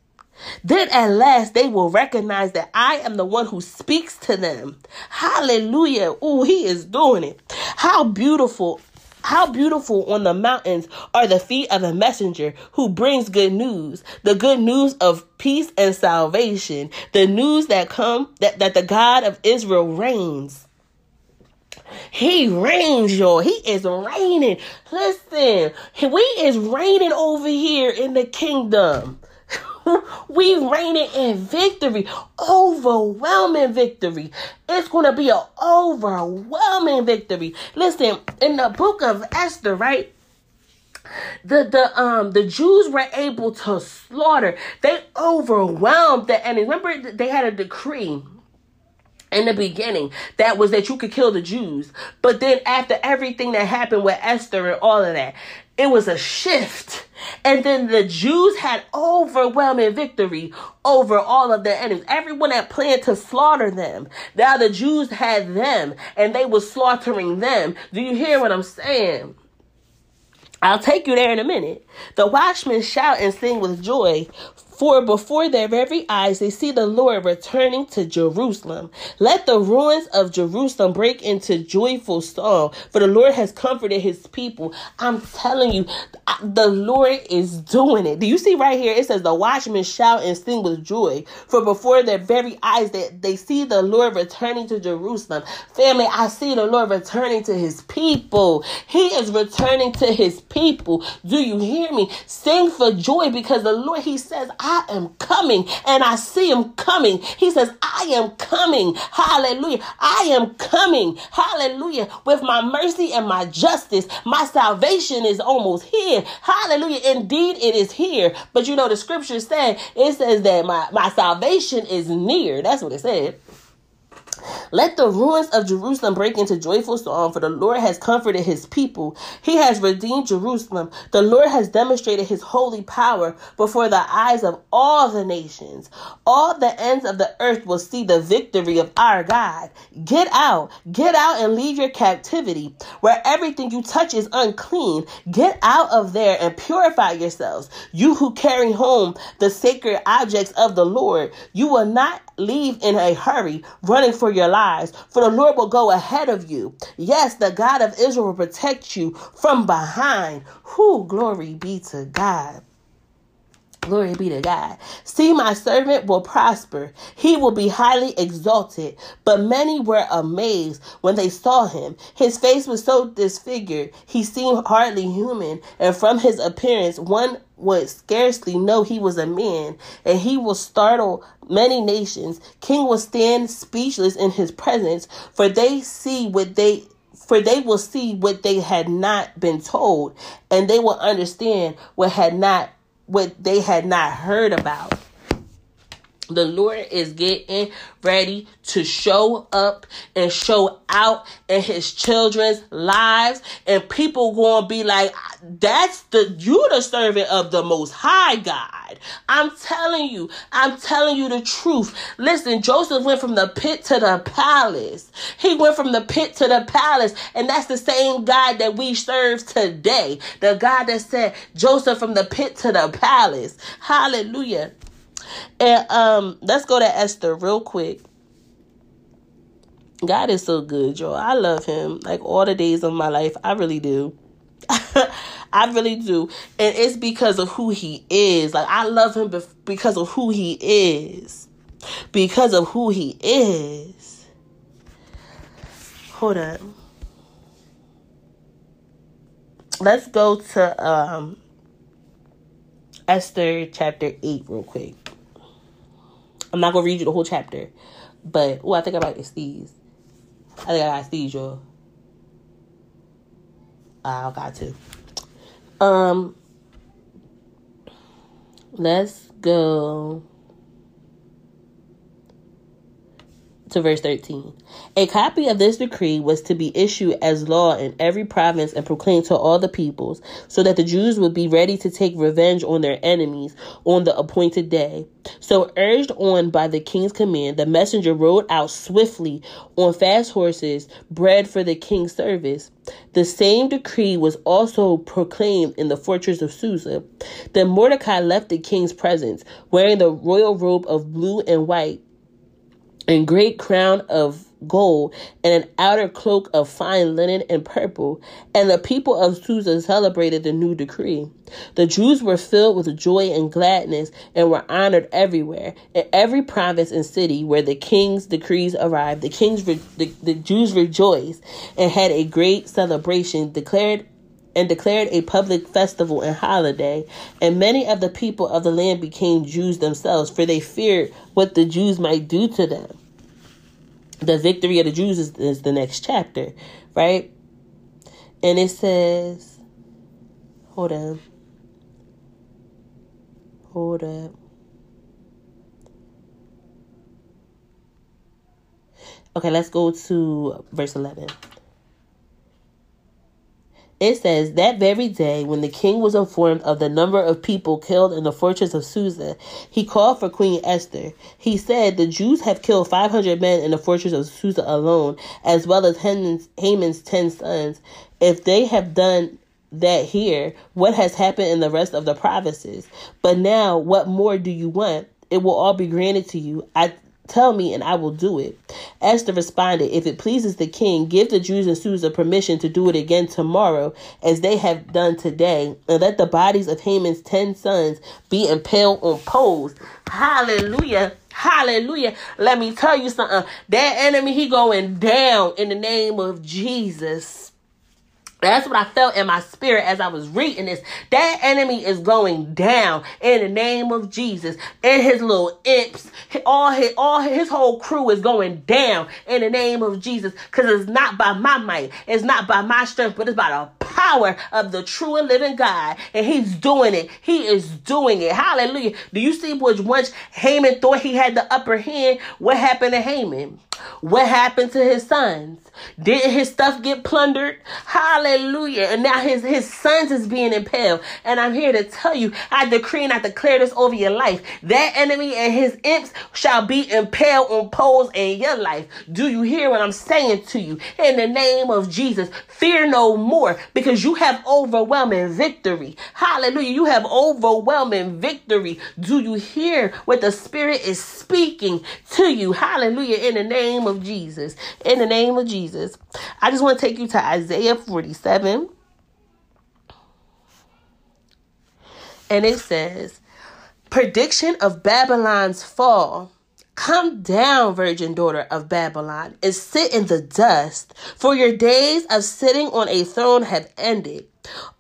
Then at last they will recognize that I am the one who speaks to them. Hallelujah. Oh, he is doing it. How beautiful how beautiful on the mountains are the feet of a messenger who brings good news, the good news of peace and salvation, the news that come that, that the God of Israel reigns. He reigns, y'all. He is reigning. Listen, we is reigning over here in the kingdom. [laughs] we reigning in victory, overwhelming victory. It's going to be an overwhelming victory. Listen, in the book of Esther, right? the the um the Jews were able to slaughter. They overwhelmed the enemy. Remember, they had a decree in the beginning that was that you could kill the Jews. But then after everything that happened with Esther and all of that, it was a shift. And then the Jews had overwhelming victory over all of their enemies. Everyone that planned to slaughter them. Now the Jews had them and they were slaughtering them. Do you hear what I'm saying? I'll take you there in a minute. The watchmen shout and sing with joy, for before their very eyes they see the Lord returning to Jerusalem. Let the ruins of Jerusalem break into joyful song, for the Lord has comforted his people. I'm telling you, the Lord is doing it. Do you see right here? It says the watchmen shout and sing with joy, for before their very eyes they, they see the Lord returning to Jerusalem. Family, I see the Lord returning to his people. He is returning to his people. Do you hear me? Sing for joy because the Lord, he says, I am coming and I see him coming. He says, I am coming. Hallelujah. I am coming. Hallelujah. With my mercy and my justice, my salvation is almost here. Hallelujah. Indeed, it is here. But you know, the scripture said, it says that my, my salvation is near. That's what it said. Let the ruins of Jerusalem break into joyful song, for the Lord has comforted his people. He has redeemed Jerusalem. The Lord has demonstrated his holy power before the eyes of all the nations. All the ends of the earth will see the victory of our God. Get out, get out and leave your captivity. Where everything you touch is unclean, get out of there and purify yourselves. You who carry home the sacred objects of the Lord, you will not leave in a hurry, running for your lives, for the Lord will go ahead of you. Yes, the God of Israel will protect you from behind. Who glory be to God. Glory be to God. See, my servant will prosper. He will be highly exalted. But many were amazed when they saw him. His face was so disfigured, he seemed hardly human. And from his appearance, one would scarcely know he was a man, and he will startle many nations. King will stand speechless in his presence, for they see what they for they will see what they had not been told, and they will understand what had not what they had not heard about. The Lord is getting ready to show up and show out in his children's lives. And people gonna be like, that's the you the servant of the most high God. I'm telling you, I'm telling you the truth. Listen, Joseph went from the pit to the palace. He went from the pit to the palace, and that's the same God that we serve today. The God that said Joseph from the pit to the palace. Hallelujah. And um, let's go to Esther real quick. God is so good, y'all. I love him like all the days of my life. I really do. [laughs] I really do. And it's because of who he is. Like, I love him because of who he is. Because of who he is. Hold up. Let's go to um, Esther chapter 8 real quick. I'm not gonna read you the whole chapter, but oh, I think I got these. I think I got these, y'all. I got to. Um, let's go to verse 13. A copy of this decree was to be issued as law in every province and proclaimed to all the peoples, so that the Jews would be ready to take revenge on their enemies on the appointed day. So, urged on by the king's command, the messenger rode out swiftly on fast horses, bred for the king's service. The same decree was also proclaimed in the fortress of Susa. Then Mordecai left the king's presence, wearing the royal robe of blue and white and great crown of gold and an outer cloak of fine linen and purple. And the people of Susa celebrated the new decree. The Jews were filled with joy and gladness and were honored everywhere. In every province and city where the king's decrees arrived, the kings re- the, the Jews rejoiced and had a great celebration, declared and declared a public festival and holiday, and many of the people of the land became Jews themselves, for they feared what the Jews might do to them. The victory of the Jews is, is the next chapter, right? And it says, hold on. Hold up. Okay, let's go to verse 11 it says that very day when the king was informed of the number of people killed in the fortress of Susa, he called for Queen Esther. He said, The Jews have killed 500 men in the fortress of Susa alone, as well as Haman's, Haman's 10 sons. If they have done that here, what has happened in the rest of the provinces. But now, what more do you want? It will all be granted to you. I Tell me, and I will do it. Esther responded, If it pleases the king, give the Jews and Susa permission to do it again tomorrow, as they have done today, and let the bodies of Haman's ten sons be impaled on poles. Hallelujah. Hallelujah. Let me tell you something. That enemy, he going down in the name of Jesus. That's what I felt in my spirit as I was reading this. That enemy is going down in the name of Jesus. And his little imps, all his all his whole crew is going down in the name of Jesus. Because it's not by my might, it's not by my strength, but it's by the power of the true and living God. And he's doing it. He is doing it. Hallelujah. Do you see which once Haman thought he had the upper hand? What happened to Haman? What happened to his sons? Didn't his stuff get plundered? Hallelujah. And now his, his sons is being impaled. And I'm here to tell you, I decree and I declare this over your life. That enemy and his imps shall be impaled on poles in your life. Do you hear what I'm saying to you? In the name of Jesus, fear no more because you have overwhelming victory. Hallelujah. You have overwhelming victory. Do you hear what the Spirit is speaking to you? Hallelujah. In the name of Jesus. In the name of Jesus. Jesus. I just want to take you to Isaiah 47. And it says, Prediction of Babylon's fall. Come down, virgin daughter of Babylon, and sit in the dust, for your days of sitting on a throne have ended.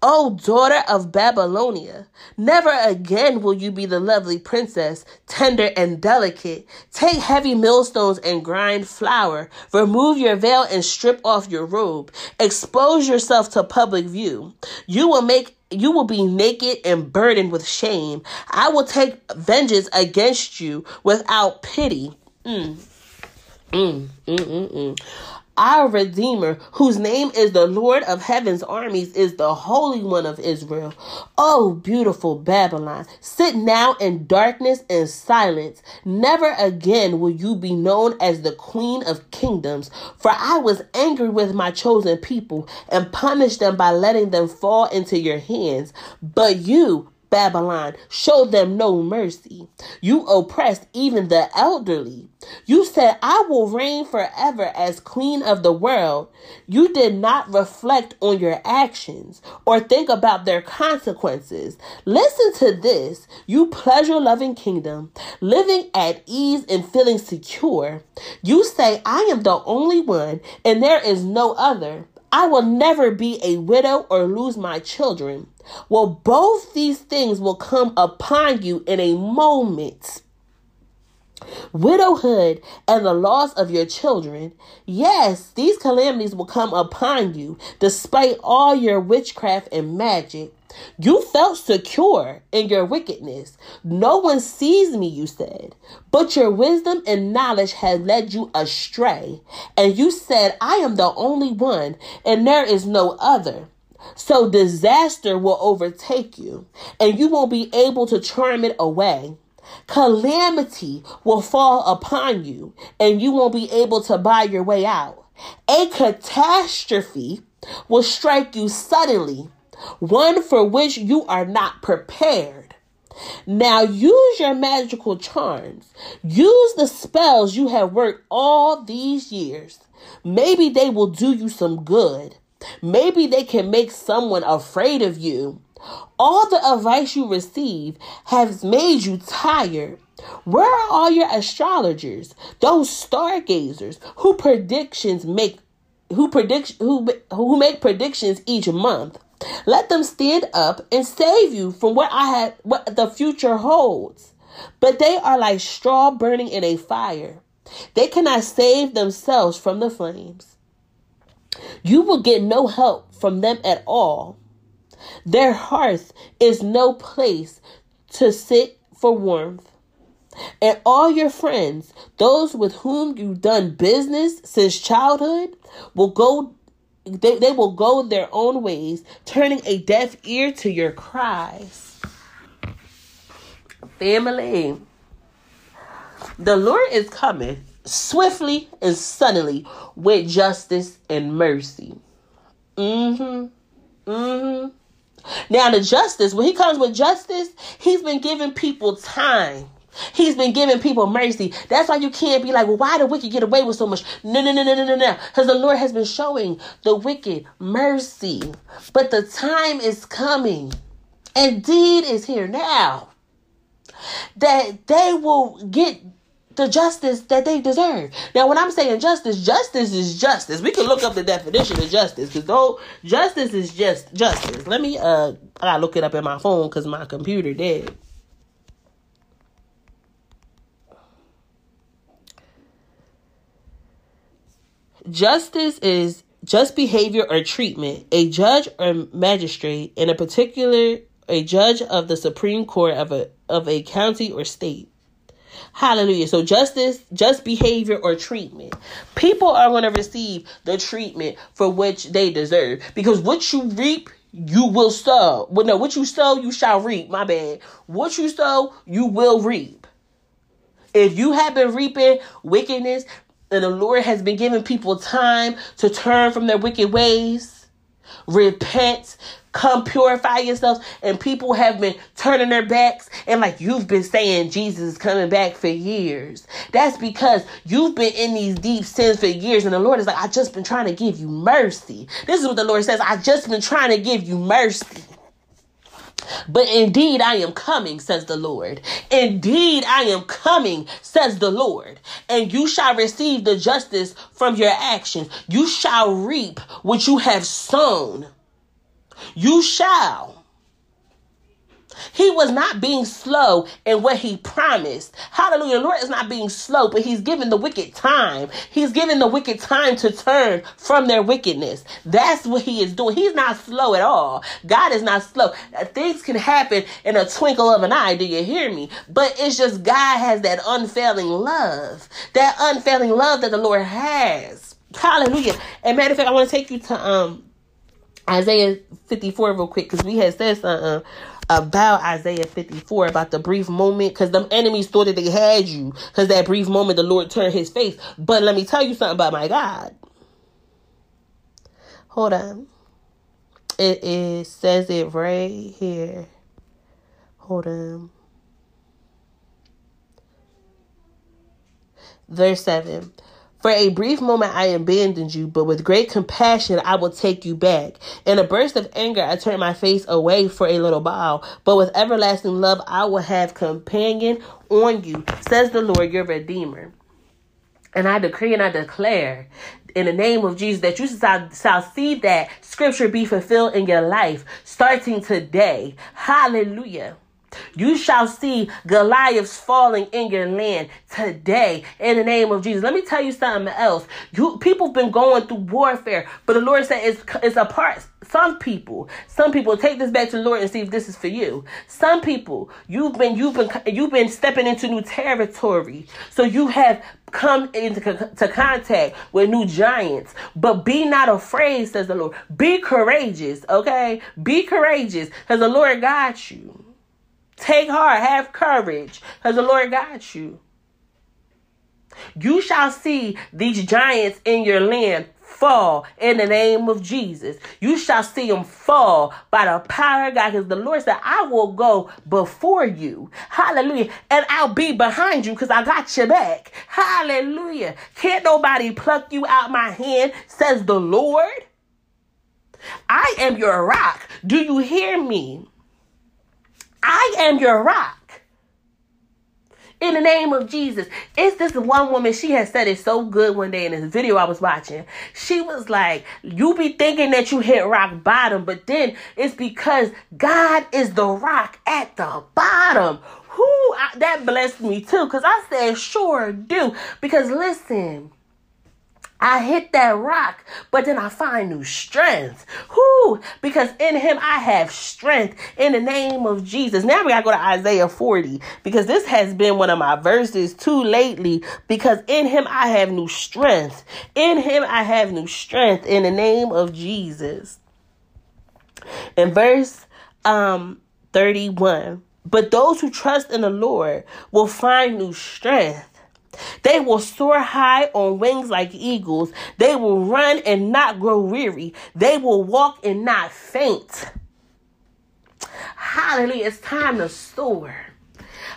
O daughter of Babylonia, never again will you be the lovely princess, tender and delicate. Take heavy millstones and grind flour. Remove your veil and strip off your robe. Expose yourself to public view. You will make you will be naked and burdened with shame. I will take vengeance against you without pity. Mm. Mm, mm, mm, mm. Our Redeemer, whose name is the Lord of heaven's armies, is the Holy One of Israel. Oh, beautiful Babylon, sit now in darkness and silence. Never again will you be known as the Queen of Kingdoms, for I was angry with my chosen people and punished them by letting them fall into your hands. But you, Babylon, show them no mercy. You oppressed even the elderly. You said, I will reign forever as queen of the world. You did not reflect on your actions or think about their consequences. Listen to this, you pleasure loving kingdom, living at ease and feeling secure. You say, I am the only one and there is no other. I will never be a widow or lose my children. Well, both these things will come upon you in a moment. Widowhood and the loss of your children. Yes, these calamities will come upon you despite all your witchcraft and magic. You felt secure in your wickedness. No one sees me, you said. But your wisdom and knowledge had led you astray. And you said, I am the only one, and there is no other. So disaster will overtake you, and you won't be able to charm it away. Calamity will fall upon you, and you won't be able to buy your way out. A catastrophe will strike you suddenly one for which you are not prepared. Now use your magical charms. Use the spells you have worked all these years. Maybe they will do you some good. Maybe they can make someone afraid of you. All the advice you receive has made you tired. Where are all your astrologers, those stargazers who predictions make who predict who who make predictions each month? Let them stand up and save you from what I had what the future holds. But they are like straw burning in a fire. They cannot save themselves from the flames. You will get no help from them at all. Their hearth is no place to sit for warmth. And all your friends, those with whom you've done business since childhood, will go they, they will go their own ways, turning a deaf ear to your cries. Family, the Lord is coming swiftly and suddenly with justice and mercy. Mm-hmm. Mm-hmm. Now, the justice, when he comes with justice, he's been giving people time. He's been giving people mercy. That's why you can't be like, well, why the wicked get away with so much? No, no, no, no, no, no, no. Because the Lord has been showing the wicked mercy. But the time is coming. Indeed is here now. That they will get the justice that they deserve. Now, when I'm saying justice, justice is justice. We can look up the definition of justice because though justice is just justice. Let me uh, I gotta look it up in my phone because my computer dead. Justice is just behavior or treatment. A judge or magistrate, in a particular, a judge of the Supreme Court of a of a county or state Hallelujah. So justice, just behavior or treatment. People are going to receive the treatment for which they deserve because what you reap, you will sow. Well, no, what you sow, you shall reap. My bad. What you sow, you will reap. If you have been reaping wickedness and the Lord has been giving people time to turn from their wicked ways, repent, come purify yourselves. And people have been turning their backs and like you've been saying Jesus is coming back for years. That's because you've been in these deep sins for years. And the Lord is like, I just been trying to give you mercy. This is what the Lord says. I've just been trying to give you mercy. But indeed, I am coming, says the Lord. Indeed, I am coming, says the Lord. And you shall receive the justice from your actions. You shall reap what you have sown. You shall. He was not being slow in what he promised. Hallelujah. The Lord is not being slow, but he's giving the wicked time. He's giving the wicked time to turn from their wickedness. That's what he is doing. He's not slow at all. God is not slow. Things can happen in a twinkle of an eye. Do you hear me? But it's just God has that unfailing love. That unfailing love that the Lord has. Hallelujah. And matter of fact, I want to take you to um Isaiah 54 real quick because we had said something about Isaiah 54 about the brief moment because them enemies thought that they had you because that brief moment the Lord turned his face. But let me tell you something about my God. Hold on. It is says it right here. Hold on. Verse 7. For a brief moment I abandoned you, but with great compassion I will take you back. In a burst of anger I turned my face away for a little while, but with everlasting love I will have companion on you, says the Lord your Redeemer. And I decree and I declare in the name of Jesus that you shall see that scripture be fulfilled in your life starting today. Hallelujah. You shall see Goliaths falling in your land today in the name of Jesus. Let me tell you something else. You people have been going through warfare, but the Lord said it's it's a part. Some people, some people take this back to the Lord and see if this is for you. Some people, you've been you've been you've been stepping into new territory, so you have come into to contact with new giants. But be not afraid, says the Lord. Be courageous, okay? Be courageous, because the Lord got you. Take heart, have courage, because the Lord guides you. You shall see these giants in your land fall in the name of Jesus. You shall see them fall by the power of God. Because the Lord said, I will go before you. Hallelujah. And I'll be behind you because I got your back. Hallelujah. Can't nobody pluck you out my hand, says the Lord. I am your rock. Do you hear me? I am your rock. In the name of Jesus. It's this one woman, she has said it so good one day in this video I was watching. She was like, You be thinking that you hit rock bottom, but then it's because God is the rock at the bottom. Who that blessed me too, because I said, Sure do. Because listen, I hit that rock, but then I find new strength. Whoo! Because in him I have strength in the name of Jesus. Now we gotta go to Isaiah 40 because this has been one of my verses too lately. Because in him I have new strength. In him I have new strength in the name of Jesus. In verse um 31, but those who trust in the Lord will find new strength. They will soar high on wings like eagles. They will run and not grow weary. They will walk and not faint. Hallelujah. It's time to soar.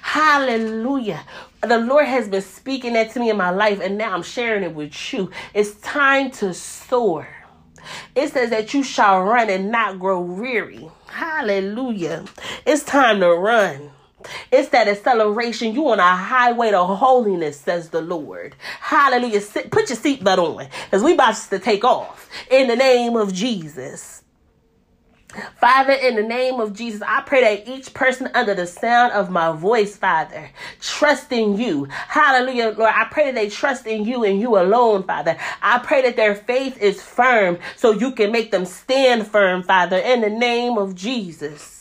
Hallelujah. The Lord has been speaking that to me in my life, and now I'm sharing it with you. It's time to soar. It says that you shall run and not grow weary. Hallelujah. It's time to run. It's that acceleration. You on a highway to holiness, says the Lord. Hallelujah. Sit, put your seatbelt on because we about to take off in the name of Jesus. Father, in the name of Jesus, I pray that each person under the sound of my voice, Father, trust in you. Hallelujah, Lord. I pray that they trust in you and you alone, Father. I pray that their faith is firm so you can make them stand firm, Father, in the name of Jesus.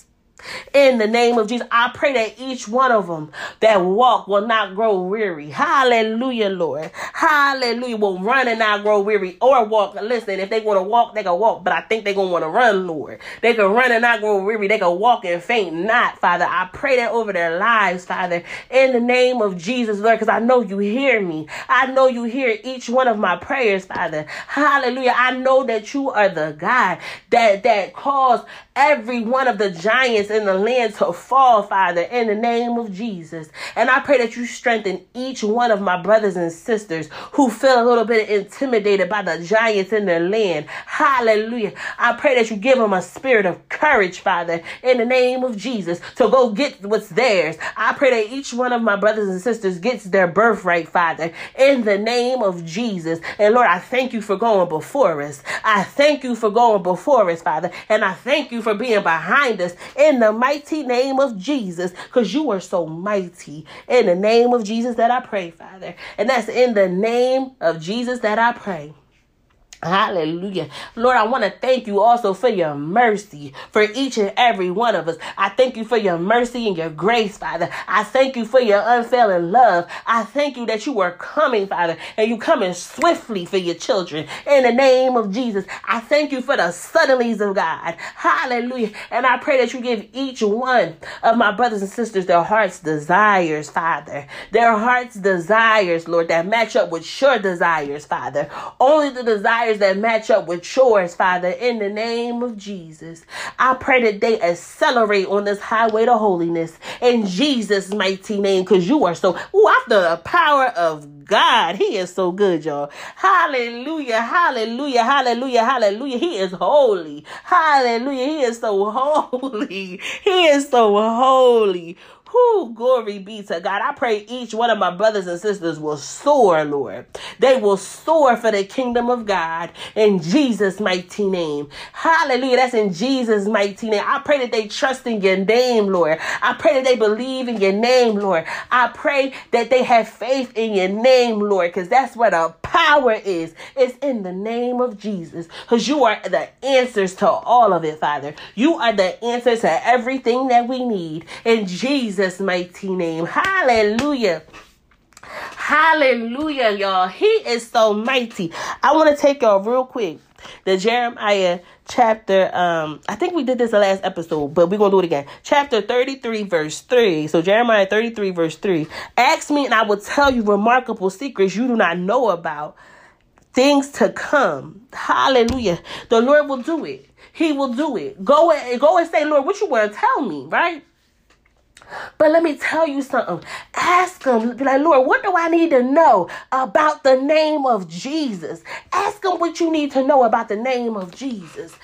In the name of Jesus, I pray that each one of them that walk will not grow weary. Hallelujah, Lord. Hallelujah. Will run and not grow weary or walk. Listen, if they want to walk, they can walk, but I think they're going to want to run, Lord. They can run and not grow weary. They can walk and faint not, Father. I pray that over their lives, Father, in the name of Jesus, Lord, because I know you hear me. I know you hear each one of my prayers, Father. Hallelujah. I know that you are the God that, that caused every one of the giants in the land to fall, Father, in the name of Jesus. And I pray that you strengthen each one of my brothers and sisters who feel a little bit intimidated by the giants in their land. Hallelujah. I pray that you give them a spirit of courage, Father, in the name of Jesus, to go get what's theirs. I pray that each one of my brothers and sisters gets their birthright, Father, in the name of Jesus. And Lord, I thank you for going before us. I thank you for going before us, Father. And I thank you for being behind us in the mighty name of Jesus because you are so mighty. In the name of Jesus that I pray, Father. And that's in the name of Jesus that I pray. Hallelujah. Lord, I want to thank you also for your mercy for each and every one of us. I thank you for your mercy and your grace, Father. I thank you for your unfailing love. I thank you that you are coming, Father, and you coming swiftly for your children. In the name of Jesus, I thank you for the suddenlies of God. Hallelujah. And I pray that you give each one of my brothers and sisters their heart's desires, Father. Their heart's desires, Lord, that match up with your desires, Father. Only the desires desires that match up with yours, Father, in the name of Jesus. I pray that they accelerate on this highway to holiness in Jesus' mighty name, because you are so, ooh, after the power of God, He is so good, y'all. Hallelujah, hallelujah, hallelujah, hallelujah. He is holy. Hallelujah. He is so [laughs] holy. He is so holy. Who glory be to God. I pray each one of my brothers and sisters will soar, Lord. They will soar for the kingdom of God in Jesus' mighty name. Hallelujah. That's in Jesus' mighty name. I pray that they trust in your name, Lord. I pray that they believe in your name, Lord. I pray that they have faith in your name, Lord, because that's where the power is. It's in the name of Jesus. Because you are the answers to all of it, Father. You are the answer to everything that we need. In Jesus' Jesus' mighty name. Hallelujah. Hallelujah, y'all. He is so mighty. I want to take y'all real quick. The Jeremiah chapter, um, I think we did this the last episode, but we're gonna do it again. Chapter 33, verse 3. So Jeremiah 33, verse 3. Ask me, and I will tell you remarkable secrets you do not know about. Things to come. Hallelujah. The Lord will do it. He will do it. Go and go and say, Lord, what you want to tell me, right? But let me tell you something. Ask him, be like, Lord, what do I need to know about the name of Jesus? Ask him what you need to know about the name of Jesus.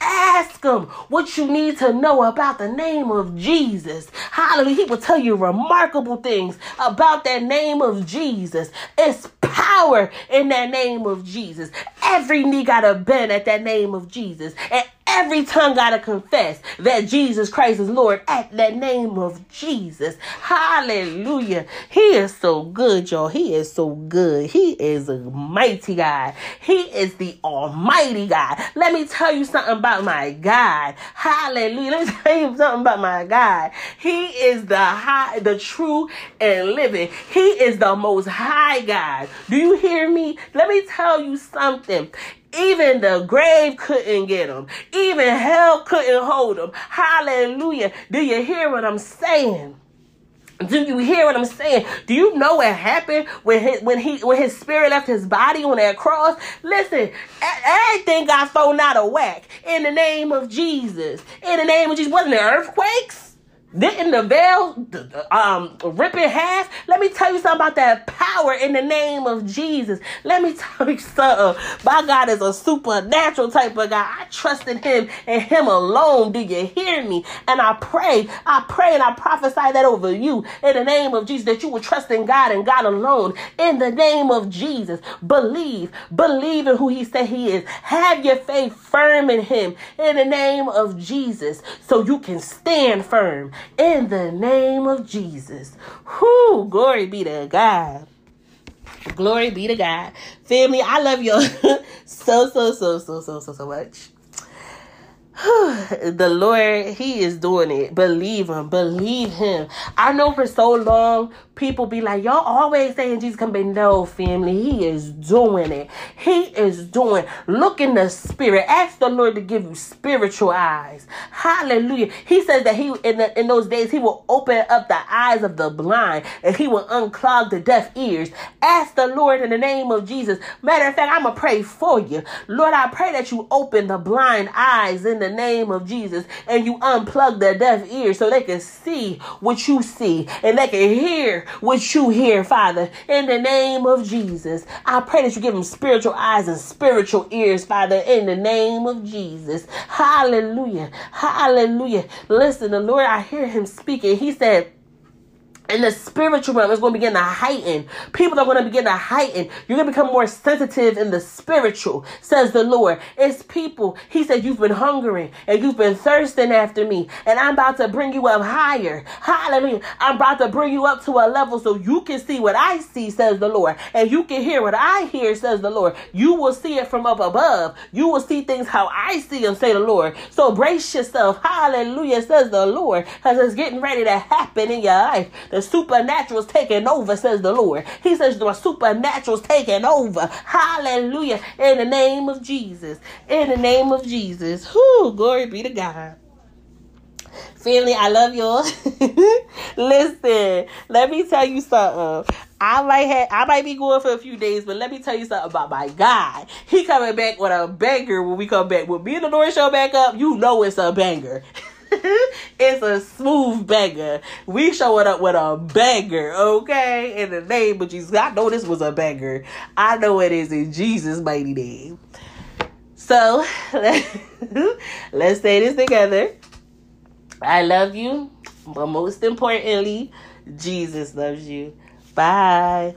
Ask him what you need to know about the name of Jesus. Hallelujah. He will tell you remarkable things about that name of Jesus. It's power in that name of Jesus. Every knee got to bend at that name of Jesus. And Every tongue got to confess that Jesus Christ is Lord at the name of Jesus. Hallelujah. He is so good, y'all. He is so good. He is a mighty God. He is the almighty God. Let me tell you something about my God. Hallelujah. Let me [laughs] tell you something about my God. He is the high, the true and living. He is the most high God. Do you hear me? Let me tell you something. Even the grave couldn't get him. Even hell couldn't hold him. Hallelujah. Do you hear what I'm saying? Do you hear what I'm saying? Do you know what happened when his, when he when his spirit left his body on that cross? Listen, everything got thrown out of whack in the name of Jesus. In the name of Jesus, wasn't there earthquakes? Didn't the veil um, rip in half? Let me tell you something about that power in the name of Jesus. Let me [laughs] tell you something. My God is a supernatural type of God. I trust in Him and Him alone. Do you hear me? And I pray, I pray and I prophesy that over you in the name of Jesus that you will trust in God and God alone. In the name of Jesus, believe, believe in who He said He is. Have your faith firm in Him in the name of Jesus so you can stand firm in the name of Jesus. Whoo, glory be to God. Glory be to God. Family, I love you so, [laughs] so, so, so, so, so, so much. [sighs] the Lord, He is doing it. Believe Him. Believe Him. I know for so long people be like, y'all always saying Jesus come back. No, family, He is doing it. He is doing. Look in the spirit. Ask the Lord to give you spiritual eyes. Hallelujah. He says that He in the, in those days He will open up the eyes of the blind and He will unclog the deaf ears. Ask the Lord in the name of Jesus. Matter of fact, I'm gonna pray for you, Lord. I pray that you open the blind eyes in the the name of Jesus and you unplug their deaf ears so they can see what you see and they can hear what you hear, Father, in the name of Jesus. I pray that you give them spiritual eyes and spiritual ears, Father, in the name of Jesus. Hallelujah. Hallelujah. Listen, the Lord, I hear him speaking. He said, and the spiritual realm is going to begin to heighten. People are going to begin to heighten. You're going to become more sensitive in the spiritual, says the Lord. It's people. He said, You've been hungering and you've been thirsting after me. And I'm about to bring you up higher. Hallelujah. I'm about to bring you up to a level so you can see what I see, says the Lord. And you can hear what I hear, says the Lord. You will see it from up above. You will see things how I see them, say the Lord. So brace yourself. Hallelujah, says the Lord. Because it's getting ready to happen in your life. The the supernatural's taking over, says the Lord. He says the supernatural's taking over. Hallelujah. In the name of Jesus. In the name of Jesus. Whoo, glory be to God. Family, I love y'all. [laughs] Listen, let me tell you something. I might have I might be going for a few days, but let me tell you something about my God. He coming back with a banger when we come back. When me and the Lord show back up, you know it's a banger. [laughs] [laughs] it's a smooth banger. We showing up with a banger, okay? In the name of Jesus. I know this was a banger. I know it is in Jesus' mighty name. So [laughs] let's say this together. I love you, but most importantly, Jesus loves you. Bye.